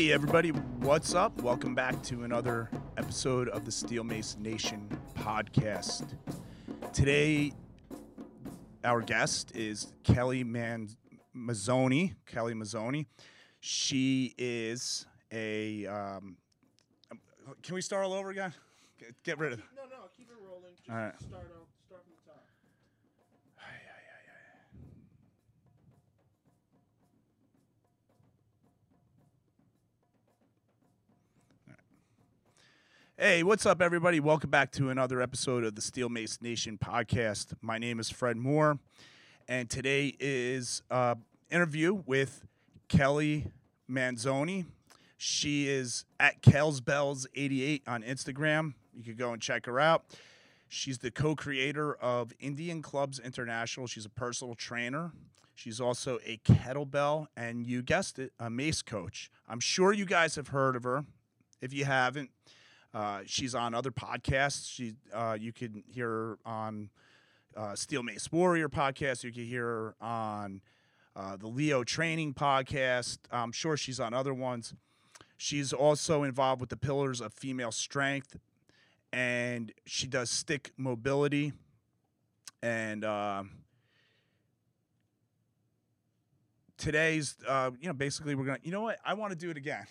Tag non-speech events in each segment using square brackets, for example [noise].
Hey, everybody, what's up? Welcome back to another episode of the Steel Mace Nation podcast. Today, our guest is Kelly Man- Mazzoni. Kelly Mazzoni. She is a. Um, can we start all over again? Get, get rid of. No, no, keep it rolling. Just All right. start out, Hey, what's up, everybody? Welcome back to another episode of the Steel Mace Nation podcast. My name is Fred Moore, and today is uh, interview with Kelly Manzoni. She is at KelsBells88 on Instagram. You could go and check her out. She's the co-creator of Indian Clubs International. She's a personal trainer. She's also a kettlebell and you guessed it, a mace coach. I'm sure you guys have heard of her. If you haven't, uh, she's on other podcasts. She, uh, you can hear her on uh, Steel Mace Warrior podcast. You can hear her on uh, the Leo Training podcast. I'm sure she's on other ones. She's also involved with the Pillars of Female Strength, and she does stick mobility. And uh, today's, uh, you know, basically we're gonna. You know what? I want to do it again.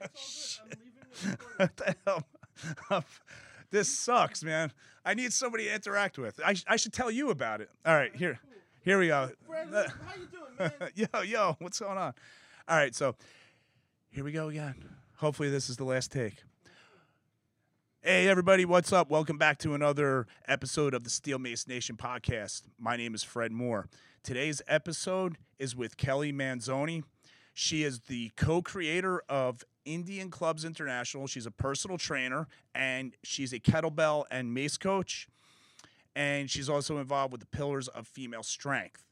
Going, man. It's all good. I'm leaving the recording. what the hell? [laughs] this sucks, man. I need somebody to interact with. I, sh- I should tell you about it. All right, here, here we go. How you doing, man? [laughs] yo, yo, what's going on? All right, so here we go again. Hopefully, this is the last take. Hey, everybody, what's up? Welcome back to another episode of the Steel Mace Nation podcast. My name is Fred Moore. Today's episode is with Kelly Manzoni. She is the co creator of Indian Clubs International. She's a personal trainer and she's a kettlebell and mace coach. And she's also involved with the Pillars of Female Strength.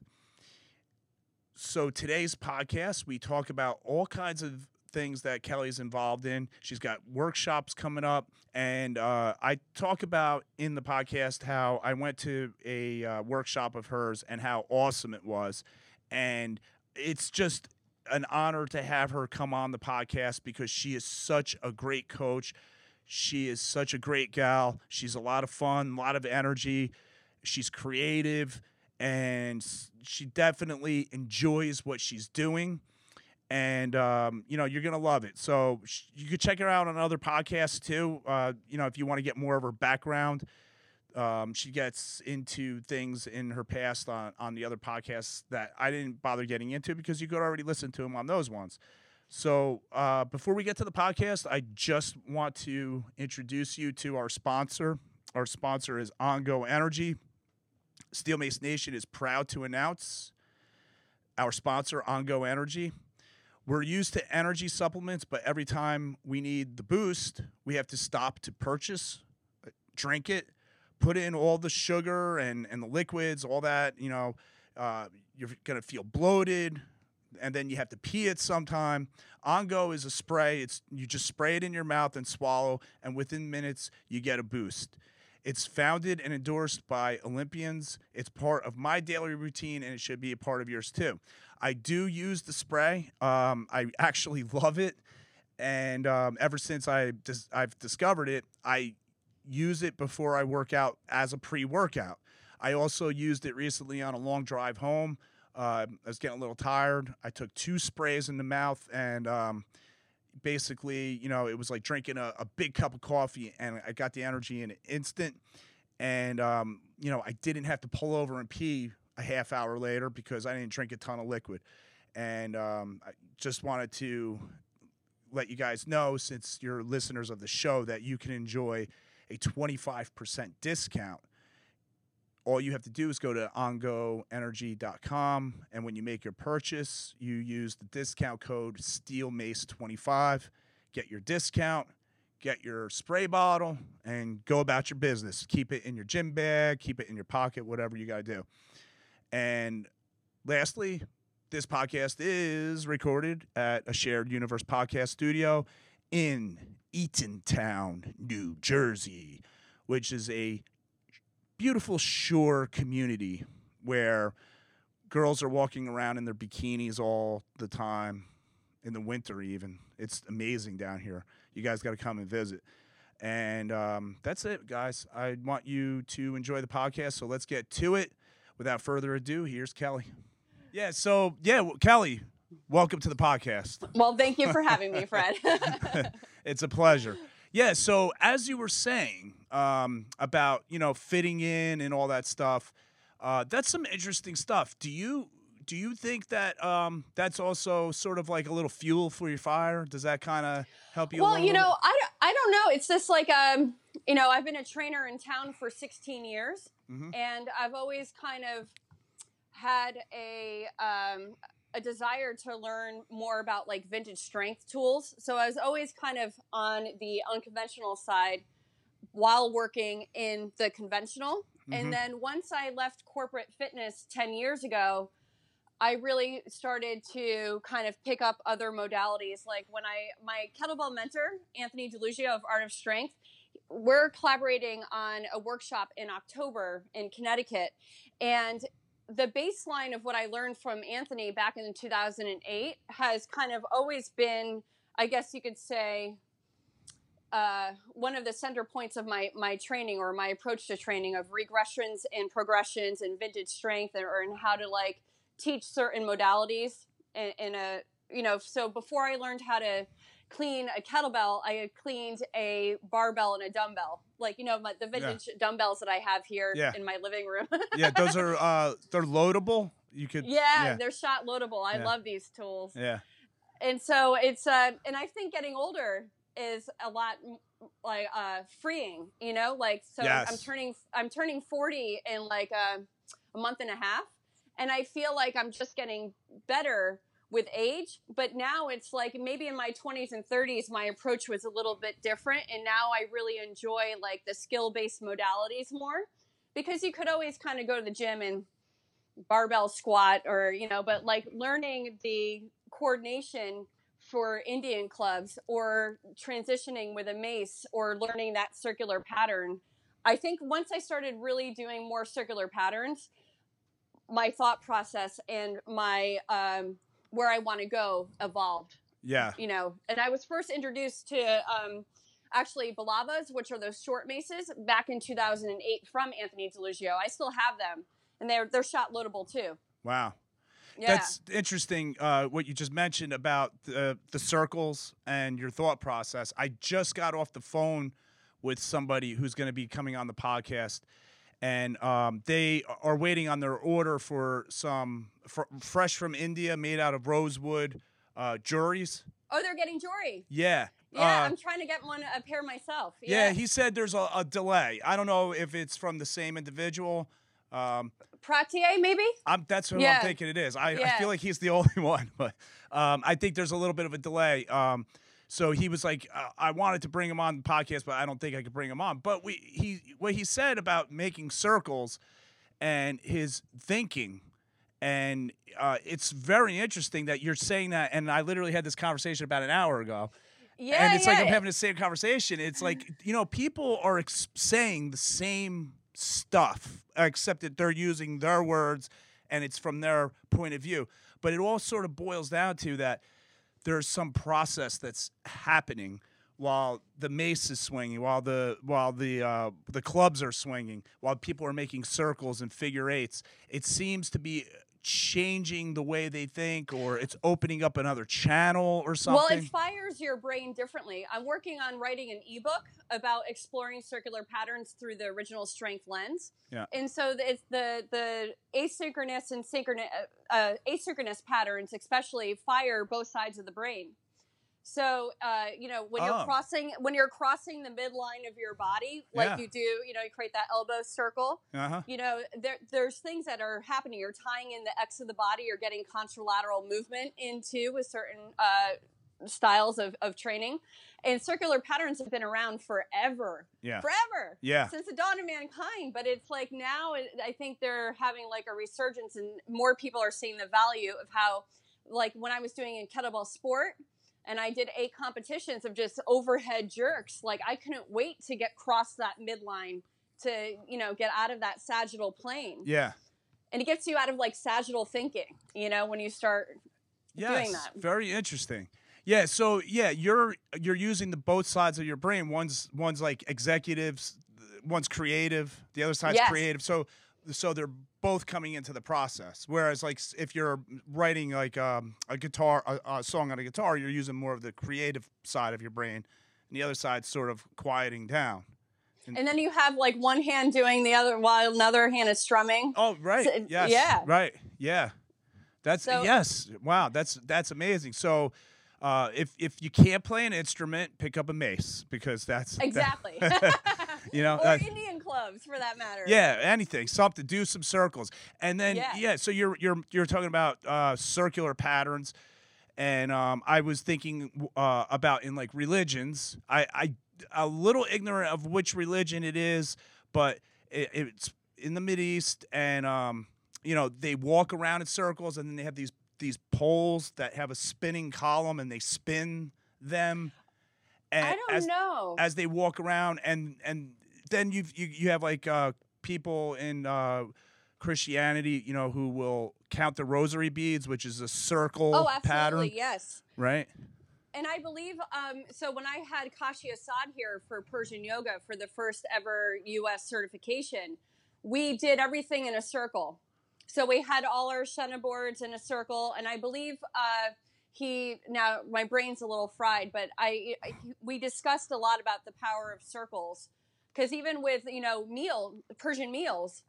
So today's podcast, we talk about all kinds of things that Kelly's involved in. She's got workshops coming up, and uh, I talk about in the podcast how I went to a uh, workshop of hers and how awesome it was, and it's just an honor to have her come on the podcast because she is such a great coach. She is such a great gal. She's a lot of fun, a lot of energy. She's creative and she definitely enjoys what she's doing. And um, you know you're gonna love it. So sh- you could check her out on other podcasts too. Uh, you know if you want to get more of her background, um, she gets into things in her past on, on the other podcasts that I didn't bother getting into because you could already listen to them on those ones. So uh, before we get to the podcast, I just want to introduce you to our sponsor. Our sponsor is Ongo Energy. Steel Mace Nation is proud to announce our sponsor, Ongo Energy. We're used to energy supplements, but every time we need the boost, we have to stop to purchase, uh, drink it, put in all the sugar and, and the liquids, all that. You know, uh, you're going to feel bloated, and then you have to pee it sometime. Ongo is a spray. It's you just spray it in your mouth and swallow, and within minutes you get a boost. It's founded and endorsed by Olympians. It's part of my daily routine, and it should be a part of yours too. I do use the spray. Um, I actually [laughs] love it, and um, ever since I dis- I've discovered it, I use it before I work out as a pre-workout. I also used it recently on a long drive home. Uh, I was getting a little tired. I took two sprays in the mouth, and um, basically, you know, it was like drinking a, a big cup of coffee, and I got the energy in an instant. And um, you know, I didn't have to pull over and pee a half hour later because I didn't drink a ton of liquid. And um, I just wanted to let you guys know, since you're listeners of the show, that you can enjoy a 25% discount. All you have to do is go to ongoenergy.com, and when you make your purchase, you use the discount code SteelMace25. Get your discount, get your spray bottle, and go about your business. Keep it in your gym bag, keep it in your pocket, whatever you got to do. And lastly, this podcast is recorded at a shared universe podcast studio in Eatontown, New Jersey, which is a beautiful shore community where girls are walking around in their bikinis all the time in the winter. Even it's amazing down here. You guys got to come and visit. And um, that's it, guys. I want you to enjoy the podcast. So let's get to it. Without further ado, here's Kelly. Yeah. So yeah, w- Kelly, welcome to the podcast. Well, thank you for having me, Fred. [laughs] it's a pleasure. Yeah. So as you were saying um, about you know fitting in and all that stuff, uh, that's some interesting stuff. Do you do you think that um, that's also sort of like a little fuel for your fire? Does that kind of help you? well, you know, I don't, I don't know. It's just like, um, you know, I've been a trainer in town for 16 years, Mhm. and I've always kind of had a um, a desire to learn more about like vintage strength tools. So I was always kind of on the unconventional side while working in the conventional. Mhm. And then once I left corporate fitness 10 years ago, I really started to kind of pick up other modalities. Like when I, my kettlebell mentor, Anthony DiLuglio of Art of Strength, we're collaborating on a workshop in October in Connecticut. And the baseline of what I learned from Anthony back in 2008 has kind of always been, I guess you could say, uh, one of the center points of my my training or my approach to training of regressions and progressions and vintage strength or in how to like teach certain modalities in, in a you know so before I learned how to clean a kettlebell I had cleaned a barbell and a dumbbell like you know my, the vintage dumbbells that I have here Yeah. in my living room [laughs] yeah, those are uh, they're loadable. You could yeah, yeah they're shot loadable I Yeah. love these tools yeah. and so it's uh and i think getting older is a lot like uh freeing you know like so i'm turning i'm turning 40 in like a, a month and a half and i feel like i'm just getting better with age but now it's like maybe in my 20s and 30s my approach was a little bit different and now i really enjoy like the skill based modalities more because you could always kind of go to the gym and barbell squat or you know but like learning the coordination for indian clubs or transitioning with a mace or learning that circular pattern i think once i started really doing more circular patterns my thought process and my um, where i want to go evolved Yeah. you know and i was first introduced to um, actually bulavas which are those short maces back in 2008 from anthony DiLuglio i still have them and they're they're shot loadable too Wow. yeah That's interesting. Uh, what you just mentioned about the the circles and your thought process. I just got off the phone with somebody who's going to be coming on the podcast, and um, they are waiting on their order for some fr- fresh from India, made out of rosewood uh, juries. oh they're getting jory Yeah. yeah Uh, i'm trying to get one a pair myself yeah. yeah, He said there's a, a delay. I don't know if it's from the same individual. Um, pratier maybe I'm, that's what Yeah. I'm thinking it is. I, I feel like he's the [laughs] only one, but um, I think there's a little bit of a delay. Um, so he was like, uh, I wanted to bring him on the podcast, but I don't think I could bring him on. But we he what he said about making circles and his thinking. And uh, it's very interesting that you're saying that. And I literally had this conversation about an hour ago. yeah and it's yeah. like I'm having the same conversation. It's like you know, people are ex- saying the same stuff, except that they're using their words, and it's from their point of view. But it all sort of boils down to that there's some process that's happening while the mace is swinging, while the while the uh, the clubs are swinging, while people are making circles and figure eights. It seems to be changing the way they think, or it's opening up another channel or something. Well, it fires your brain differently. I'm working on writing an ebook about exploring circular patterns through the original strength lens. Yeah. And so it's the the asynchronous and synchronous uh, uh, asynchronous patterns, especially, fire both sides of the brain. So uh, you know when Oh. you're crossing when you're crossing the midline of your body, like Yeah. you do, you know, you create that elbow circle uh huh. you know there, there's things that are happening you're tying in the x of the body you're getting contralateral movement into with certain uh, styles of, of training and circular patterns have been around forever Yeah. forever Yeah. since the dawn of mankind but it's like now i think they're having like a resurgence and more people are seeing the value of how like when i was doing in kettlebell sport and i did eight competitions of just overhead jerks like i couldn't wait to get cross that midline to you know get out of that sagittal plane Yeah. and it gets you out of like sagittal thinking you know when you start Yes, doing that. very interesting. Yeah, so yeah, you're you're using the both sides of your brain. One's one's like executives, one's creative, the other side's Yes. creative. So so they're both coming into the process. Whereas like if you're writing like um, a guitar a, a song on a guitar, you're using more of the creative side of your brain, and the other side's sort of quieting down. And then you have like one hand doing the other while another hand is strumming. Oh, right. So- yes. yeah. Right. Yeah. That's So- yes. Wow. That's that's amazing. So, uh, if if you can't play an instrument, pick up a mace because that's that- Exactly. [laughs] [laughs] [laughs] you know. or uh, Indian clubs for that matter. yeah, anything, something, do some circles, and then yeah. Yeah. so you're you're you're talking about uh, circular patterns, and um, I was thinking uh, about in like religions. I I a little ignorant of which religion it is, but it, it's in the Mid East, and um, you know they walk around in circles, and then they have these these poles that have a spinning column, and they spin them. And I don't as, know. as they walk around and and then you've, you you have like uh, people in uh, Christianity, you know, who will count the rosary beads, which is a circle oh, absolutely. pattern, Yes. right? And I believe, um, so when I had Kashi Assad here for Persian yoga for the first ever US certification, we did everything in a circle. So we had all our shena boards in a circle, and I believe uh, he now my brain's a little fried, but I, I we discussed a lot about the power of circles because even with you know meal Persian meals,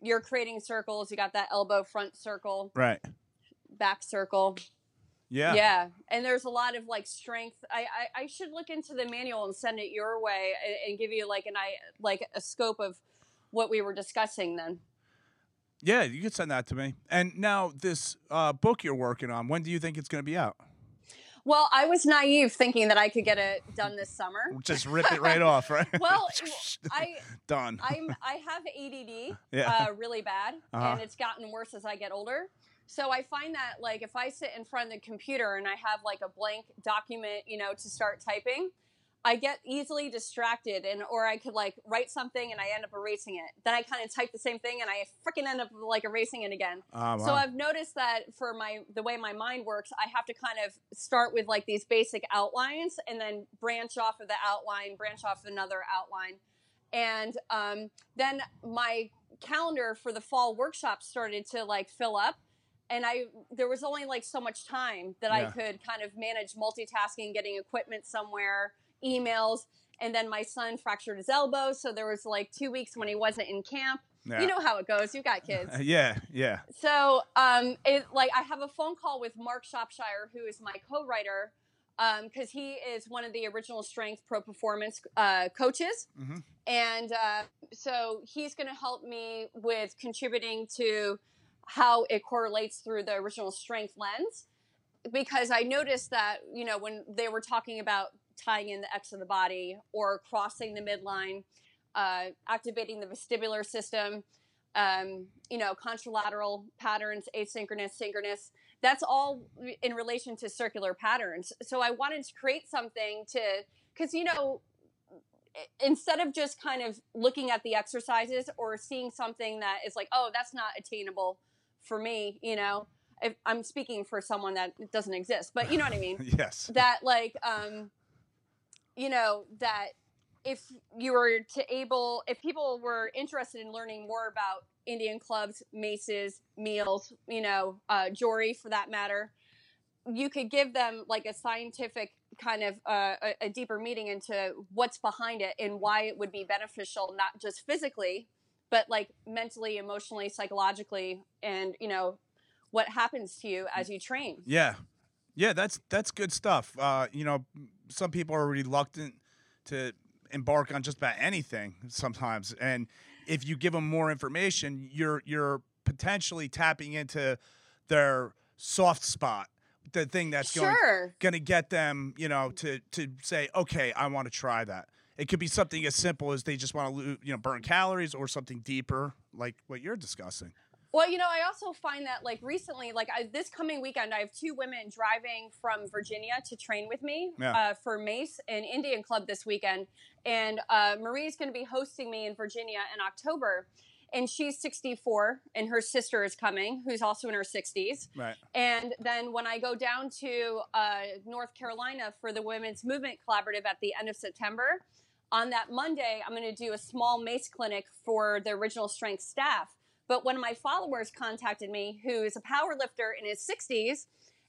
you're creating circles. You got that elbow front circle, Right. back circle. Yeah. Yeah, and there's a lot of like strength. I, I I should look into the manual and send it your way and, and give you like an I like a scope of what we were discussing then. Yeah, you could send that to me. And now this uh, book you're working on, when do you think it's going to be out? Well, I was naive thinking that I could get it done this summer. [laughs] Just rip it right [laughs] off, right? Well, [laughs] I done. I'm I have ADD Yeah. uh, really bad, Uh-huh. and it's gotten worse as I get older. So I find that like if I sit in front of the computer and I have like a blank document, you know, to start typing, I get easily distracted, and or I could like write something and I end up erasing it. Then I kind of type the same thing and I freaking end up like erasing it again. Ah, So. I've noticed that for my the way my mind works, I have to kind of start with like these basic outlines and then branch off of the outline, branch off another outline, and um, then my calendar for the fall workshop started to like fill up. And I there was only like so much time that I could kind of manage multitasking, getting equipment somewhere, emails, and then my son fractured his elbow, so there was like two weeks when he wasn't in camp. yeah. You know how it goes. You got kids. [laughs] Yeah, yeah. So, um, it like I have a phone call with Mark Shropshire, who is my co-writer, um, because he is one of the original Strength Pro Performance uh, coaches, Mhm. and uh, so he's going to help me with contributing to how it correlates through the original Strength lens. Because I noticed that you know when they were talking about tying in the X of the body or crossing the midline, uh, activating the vestibular system, um, you know, contralateral patterns, asynchronous, synchronous. That's all in relation to circular patterns. So I wanted to create something to, because, you know, instead of just kind of looking at the exercises or seeing something that is like, oh, that's not attainable for me, you know, if I'm speaking for someone that doesn't exist, but you know what I mean? [laughs] yes. that like um you know that if you were to able if people were interested in learning more about indian clubs maces meals you know uh jory for that matter you could give them like a scientific kind of uh, a, a deeper meaning into what's behind it and why it would be beneficial not just physically but like mentally emotionally psychologically and you know what happens to you as you train Yeah, yeah, that's that's good stuff. Uh, you know, some people are reluctant to embark on just about anything sometimes, and if you give them more information, you're you're potentially tapping into their soft spot, the thing that's going sure going to get them, you know, to to say, okay, I want to try that. It could be something as simple as they just want to, lose, you know, burn calories, or something deeper like what you're discussing. Well, you know, I also find that like recently, like I, this coming weekend, I have two women driving from Virginia to train with me Yeah. uh, for Mace and Indian Club this weekend, and uh, Marie's going to be hosting me in Virginia in October. and she's 64, and her sister is coming, who's also in her 60s. Right. And then when I go down to uh, North Carolina for the Women's Movement Collaborative at the end of September, on that Monday, I'm going to do a small MACE clinic for the original strength staff. But one of my followers contacted me, who is a power lifter in his 60s,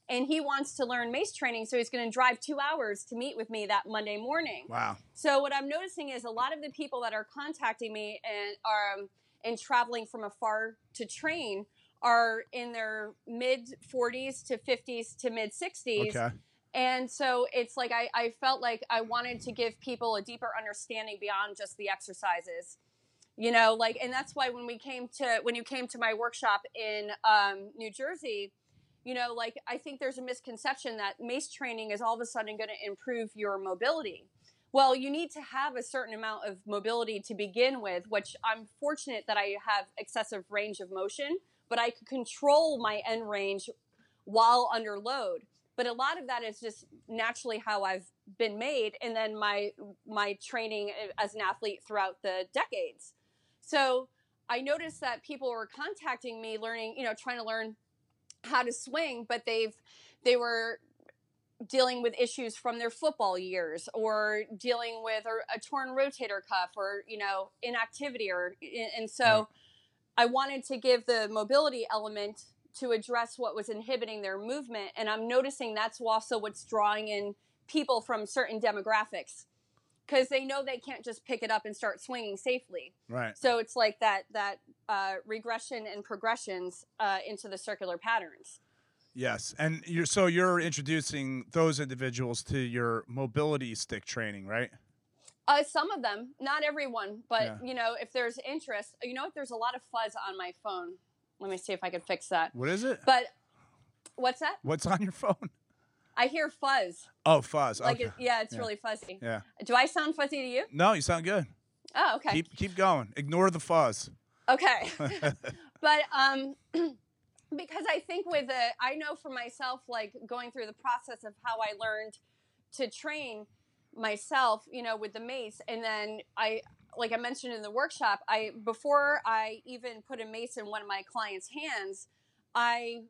and he wants to learn mace training. So he's going to drive two hours to meet with me that Monday morning. Wow. So what I'm noticing is a lot of the people that are contacting me and are um, and traveling from afar to train are in their mid 40s to 50s to mid 60s. Okay. And so it's like I, I felt like I wanted to give people a deeper understanding beyond just the exercises. You know, like, and that's why when we came to when you came to my workshop in um, New Jersey, you know, like I think there's a misconception that mace training is all of a sudden going to improve your mobility. Well, you need to have a certain amount of mobility to begin with, which I'm fortunate that I have excessive range of motion, but I could control my end range while under load. But a lot of that is just naturally how I've been made, and then my my training as an athlete throughout the decades. So I noticed that people were contacting me, learning, you know, trying to learn how to swing, but they've they were dealing with issues from their football years or dealing with a, a torn rotator cuff or you know inactivity or and so Right. i wanted to give the mobility element to address what was inhibiting their movement and i'm noticing that's also what's drawing in people from certain demographics because they know they can't just pick it up and start swinging safely Right. so it's like that that uh, regression and progressions uh, into the circular patterns Yes. And you're so you're introducing those individuals to your mobility stick training, right? Uh, some of them, not everyone, but Yeah. you know, if there's interest, you know what? There's a lot of fuzz on my phone. Let me see if I can fix that. What is it? But what's that? What's on your phone? I hear fuzz. Oh, fuzz. Like, okay. it, yeah, it's Yeah. really fuzzy. yeah. Do I sound fuzzy to you? No, you sound good. Oh, okay. Keep keep going. Ignore the fuzz. Okay. [laughs] but um [clears throat] because I think with the I know for myself like going through the process of how I learned to train myself, you know, with the mace and then I like I mentioned in the workshop, I before I even put a mace in one of my clients' hands, I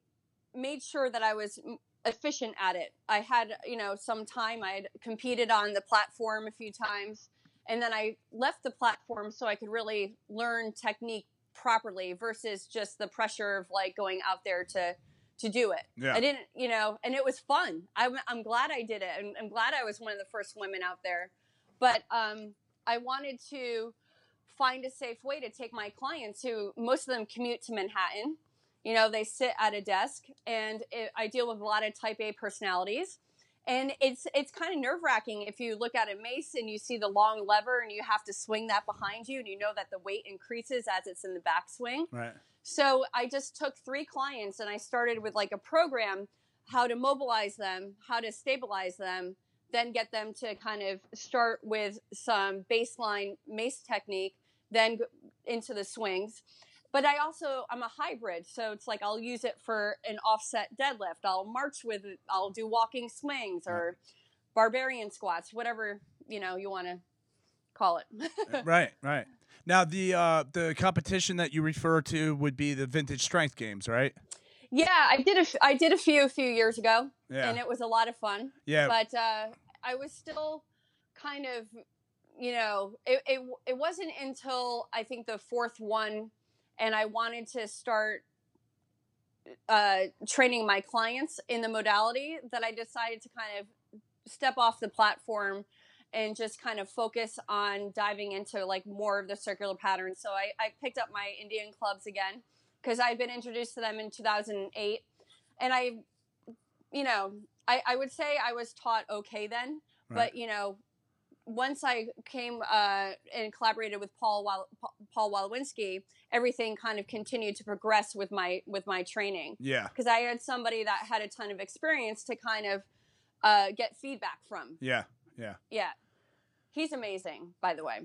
made sure that I was efficient at it. I had, you know, some time I had competed on the platform a few times and then I left the platform so I could really learn technique properly versus just the pressure of like going out there to to do it. Yeah. I didn't, you know, and it was fun. I'm, I'm glad I did it. and I'm glad I was one of the first women out there. But um, I wanted to find a safe way to take my clients who most of them commute to Manhattan. You know, they sit at a desk, and it, I deal with a lot of Type A personalities. And it's it's kind of nerve wracking if you look at a mace and you see the long lever and you have to swing that behind you, and you know that the weight increases as it's in the backswing. Right. So I just took three clients and I started with like a program how to mobilize them, how to stabilize them, then get them to kind of start with some baseline mace technique, then go into the swings. But I also I'm a hybrid, so it's like I'll use it for an offset deadlift. I'll march with it. I'll do walking swings or barbarian squats, whatever you know you want to call it. right. [laughs] Right. Now the uh the competition that you refer to would be the vintage strength games, right? yeah, I did a f- I did a few a few years ago. Yeah. and it was a lot of fun. yeah. But uh, I was still kind of, you know, it, it it wasn't until I think the fourth one, and I wanted to start uh, training my clients in the modality that I decided to kind of step off the platform and just kind of focus on diving into like more of the circular patterns. So I, I picked up my Indian clubs again because I'd been introduced to them in 2008, and I, you know, I, I would say I was taught okay then, Right. but you know, once I came uh, and collaborated with Paul Wal- Paul Walowinski, everything kind of continued to progress with my with my training yeah. because I had somebody that had a ton of experience to kind of uh, get feedback from. Yeah, yeah. Yeah, he's amazing, by the way.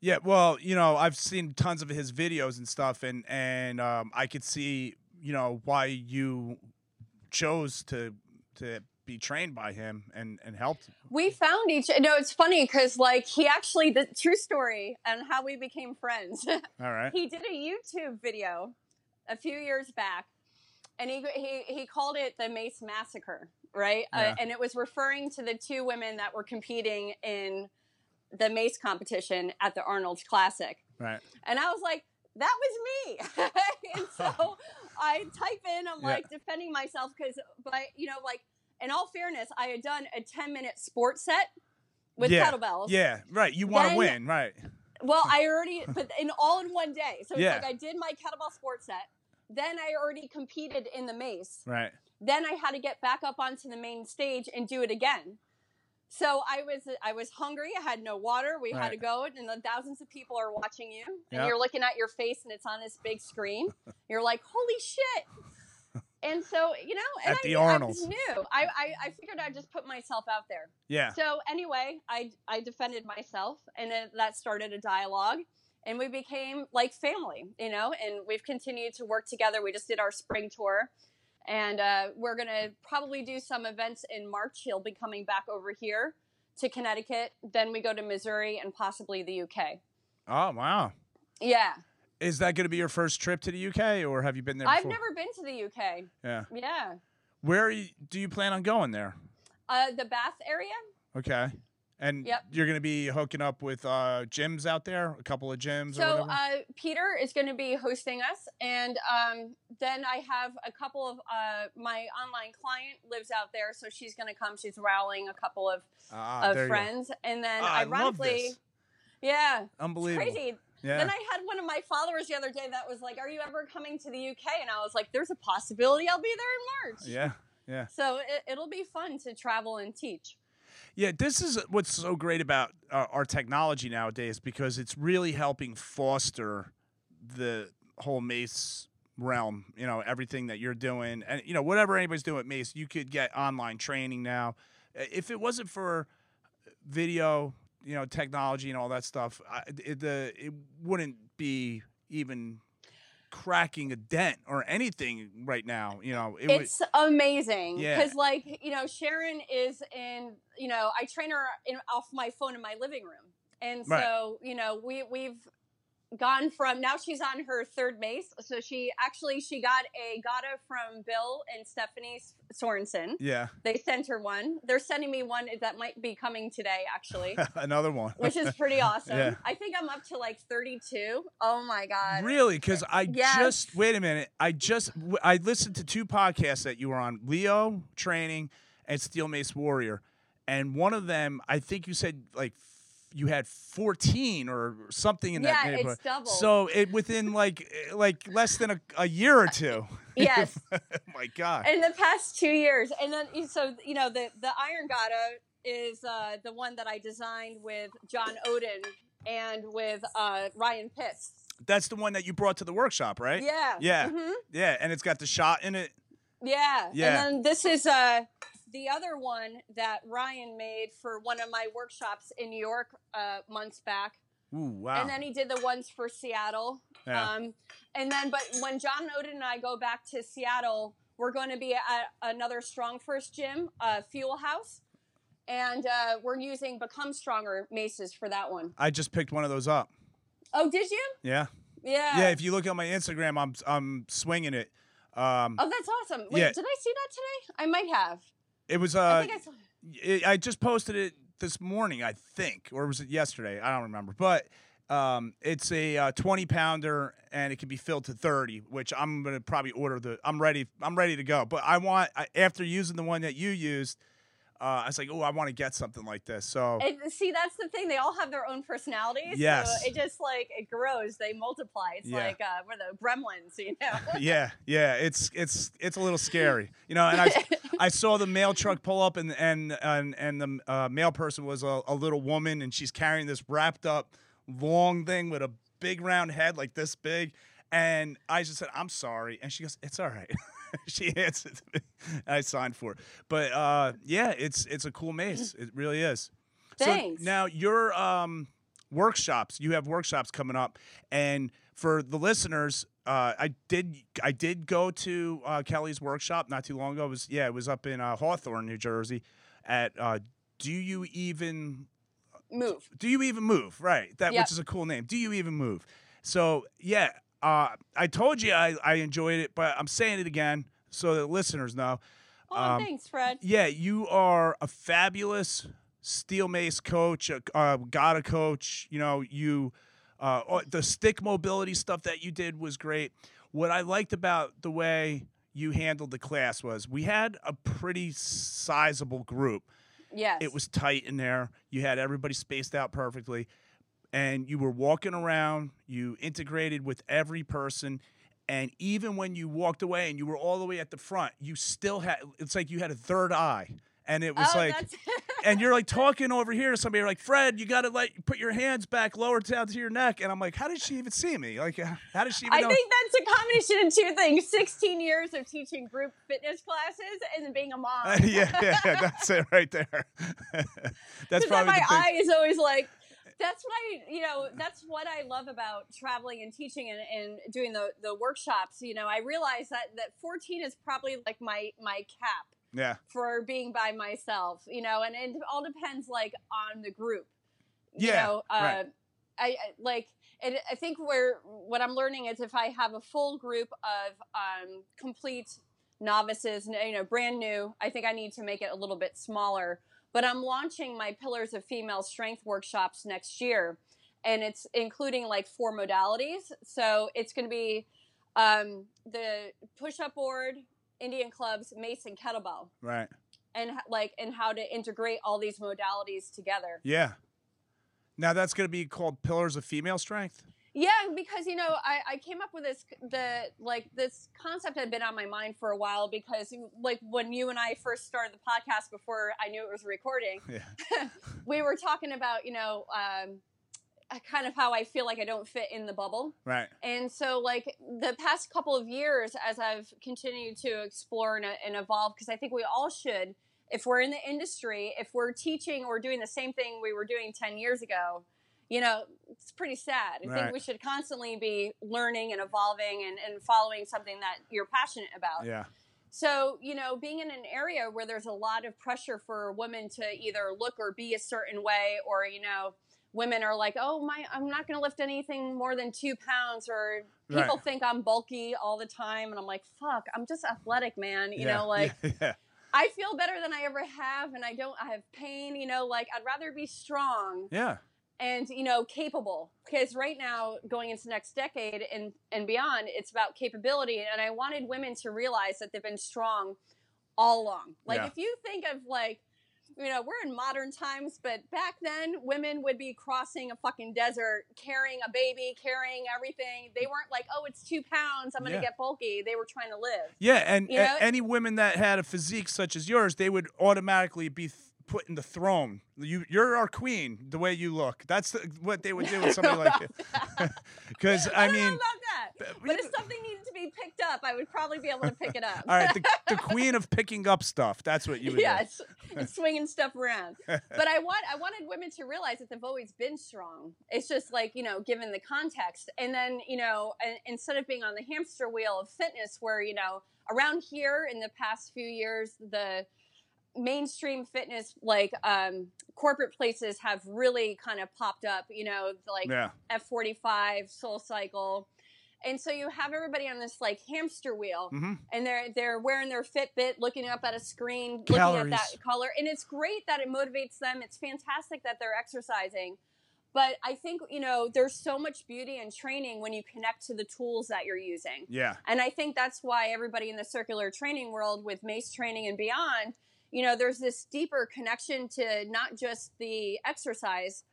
Yeah, well, you know, I've seen tons of his videos and stuff, and and um, I could see, you know, why you chose to to be trained by him and and helped. We found each. No, it's funny because like he actually the true story and how we became friends. [laughs] All right. he did a YouTube video a few years back, and he he he called it the Mace Massacre, right? Yeah. Uh, and it was referring to the two women that were competing in the mace competition at the Arnold Classic. Right. And I was like, that was me. [laughs] and so [laughs] I type in, I'm Yeah. like defending myself because, but you know, like in all fairness, I had done a 10 minute sports set with Yeah. kettlebells. Yeah. Right. You want to win. Right. Well, I already, but in all in one day. So it's Yeah. like I did my kettlebell sports set. Then I already competed in the mace. Right. Then I had to get back up onto the main stage and do it again. So I was I was hungry. I had no water. We had Right. to go, and the thousands of people are watching you, and Yeah. you're looking at your face, and it's on this big screen. [laughs] You're like, "Holy shit!" And so you know, and At I, the I Arnold. was new. I, I I figured I'd just put myself out there. Yeah. So anyway, I I defended myself, and it, that started a dialogue, and we became like family, you know. And we've continued to work together. We just did our spring tour, and uh, we're gonna probably do some events in March. He'll be coming back over here to Connecticut. Then we go to Missouri and possibly the UK. Oh wow. Yeah, Is that going to be your first trip to the UK, or have you been there? I've never been to the UK. Yeah. Yeah, Where you, do you plan on going there? uh, the Bath area. Okay. And Yep. you're going to be hooking up with uh, gyms out there, a couple of gyms or So uh, Peter is going to be hosting us, and um, then I have a couple of uh, my online client lives out there, so she's going to come. She's rallying a couple of, ah, of there you go. friends, and then Ah, ironically, yeah, Unbelievable. crazy. Yeah. Then I had one of my followers the other day that was like, "Are you ever coming to the UK?" And I was like, "There's a possibility I'll be there in March." yeah. Yeah. So it, it'll be fun to travel and teach. Yeah, this is what's so great about uh, our technology nowadays because it's really helping foster the whole Mace realm. You know, everything that you're doing, and you know, whatever anybody's doing at Mace, you could get online training now. If it wasn't for video, you know, technology and all that stuff, I, it, the it wouldn't be even cracking a dent or anything right now. You know, it would. it's amazing Yeah. because like you know sharon is in you know i train her in, off my phone in my living room and Right. so you know we we've gone from now she's on her third mace so she actually she got a gada from bill and stephanie sorensen Yeah, they sent her one they're sending me one that might be coming today actually [laughs] another one. which is pretty [laughs] awesome Yeah. i think i'm up to like 32 oh my god Really? Because I Yes. just wait a minute. I just I listened to two podcasts that you were on: Leo Training and Steel Mace Warrior, and one of them, I think you said like you had fourteen or something in that yeah neighborhood. it's double So it within like eh, like less than a, a year or two. [laughs] yes [laughs] oh my God. in the past two years and then so you know the the iron gada is uh the one that i designed with john odin and with uh ryan pitts That's the one that you brought to the workshop, right? yeah Yeah. mhm, Yeah, and it's got the shot in it. yeah Yeah. and then this is uh the other one that ryan made for one of my workshops in new york uh months back Ooh, wow. and then he did the ones for seattle yeah. Um, and then, but when John Odin and I go back to Seattle, we're going to be at another Strong First gym, uh, Fuel House, and uh, we're using Become Stronger maces for that one. I just picked one of those up. Oh, did you? Yeah. Yeah. Yeah, if you look at my Instagram, I'm I'm swinging it. Um, oh, that's awesome. Wait, Yeah. did I see that today? I might have. It was I uh, think I saw. it, I just posted it this morning, I think, or was it yesterday? I don't remember. But um, it's a uh, 20 pounder, and it can be filled to 30, which I'm gonna probably order the. I'm ready. I'm ready to go. But I want I, after using the one that you used, uh, I was like, oh, I want to get something like this. So see, that's the thing. They all have their own personalities. Yes. So it just like it grows. They multiply. It's Yeah. like uh, we're the gremlins, you know. [laughs] yeah, yeah, it's it's it's a little scary, [laughs] you know. And I [laughs] I saw the mail truck pull up, and and and, and the uh, mail person was a, a little woman, and she's carrying this wrapped up long thing with a big round head, like this big. And I just said, "I'm sorry," and she goes, "It's all right." [laughs] she answered. me. I signed for it, but uh, yeah, it's it's a cool mace. It really is. Thanks. So now your um, workshops, you have workshops coming up, and for the listeners, uh, I did I did go to uh, Kelly's workshop not too long ago. It was yeah, it was up in uh, Hawthorne, New Jersey. At uh, Do you even Move. Do you even move? Right, that Yep. which is a cool name. Do you even move? So yeah, uh, I told you I, I enjoyed it, but I'm saying it again so the listeners know. Oh, Um, thanks, Fred. Yeah, you are a fabulous steel mace coach, a uh, got a coach. You know, you uh, oh, the stick mobility stuff that you did was great. What I liked about the way you handled the class was we had a pretty sizable group. Yes. It was tight in there. You had everybody spaced out perfectly, and you were walking around. You integrated with every person. And even when you walked away and you were all the way at the front, you still had it's like you had a third eye. And it was oh, like, [laughs] and you're like talking over here to somebody, you're like, Fred, you gotta like put your hands back lower down to your neck. And I'm like, how did she even see me? Like, uh, how did she even I know? think that's a combination of two things: 16 years of teaching group fitness classes and being a mom. [laughs] Yeah, yeah, that's it right there. [laughs] that's probably my eye is always like. [laughs] That's what I, you know, that's what I love about traveling and teaching and, and doing the, the workshops. You know, I realize that, that 14 is probably like my, my cap yeah, for being by myself, you know, and it all depends like on the group. You Yeah, know, uh, right. I, I like, and I think where what I'm learning is if I have a full group of um, complete novices, you know, brand new, I think I need to make it a little bit smaller. But I'm launching my Pillars of Female Strength workshops next year, and it's including like four modalities. So it's going to be um, the push-up board, Indian clubs, mace, and kettlebell, right. and like and how to integrate all these modalities together. Yeah. Now that's gonna be called Pillars of Female Strength. Yeah, because you know, I, I came up with this the like this concept had been on my mind for a while because like when you and I first started the podcast before I knew it was recording, [laughs] Yeah. [laughs] we were talking about you know um, uh, kind of how I feel like I don't fit in the bubble. Right. And so, like the past couple of years, as I've continued to explore and, and evolve, because I think we all should, if we're in the industry, if we're teaching or doing the same thing we were doing 10 years ago, you know, it's pretty sad. I Right. think we should constantly be learning and evolving and, and following something that you're passionate about. Yeah. So, you know, being in an area where there's a lot of pressure for women to either look or be a certain way, or, you know, women are like, oh, my, I'm not going to lift anything more than two pounds, or people Right. think I'm bulky all the time. And I'm like, fuck, I'm just athletic, man. You yeah. know, [laughs] like, yeah. I feel better than I ever have, and I don't, I have pain, you know, like, I'd rather be strong Yeah. And you know capable because right now going into next decade and and beyond it's about capability and i wanted women to realize that they've been strong all along like Yeah. if you think of like you know we're in modern times but back then women would be crossing a fucking desert carrying a baby carrying everything they weren't like oh it's two pounds i'm gonna Yeah. get bulky they were trying to live Yeah, and You a- know? any women that had a physique such as yours, they would automatically be put in the throne. You, you're our queen. The way you look, that's the, what they would do with [laughs] somebody like you. Because [laughs] I, I, mean, about that but if something needed to be picked up i would probably be able to pick it up [laughs] all right, the, the queen of picking up stuff. That's what you would yeah, do. it's, it's swinging stuff around. But I want I wanted women to realize that they've always been strong. It's just like you know, given the context, and then you know, instead of being on the hamster wheel of fitness, where you know, around here in the past few years, the mainstream fitness like um, corporate places have really kind of popped up. You know, like Yeah. F45, Soul Cycle. And so you have everybody on this like hamster wheel, hmm and they're they're wearing their Fitbit, looking up at a screen, looking at that color, and it's great that it motivates them. It's fantastic that they're exercising, but I think you know there's so much beauty in training when you connect to the tools that you're using, Yeah. and I think that's why everybody in the circular training world with Mace training and beyond, you know, there's this deeper connection to not just the exercise.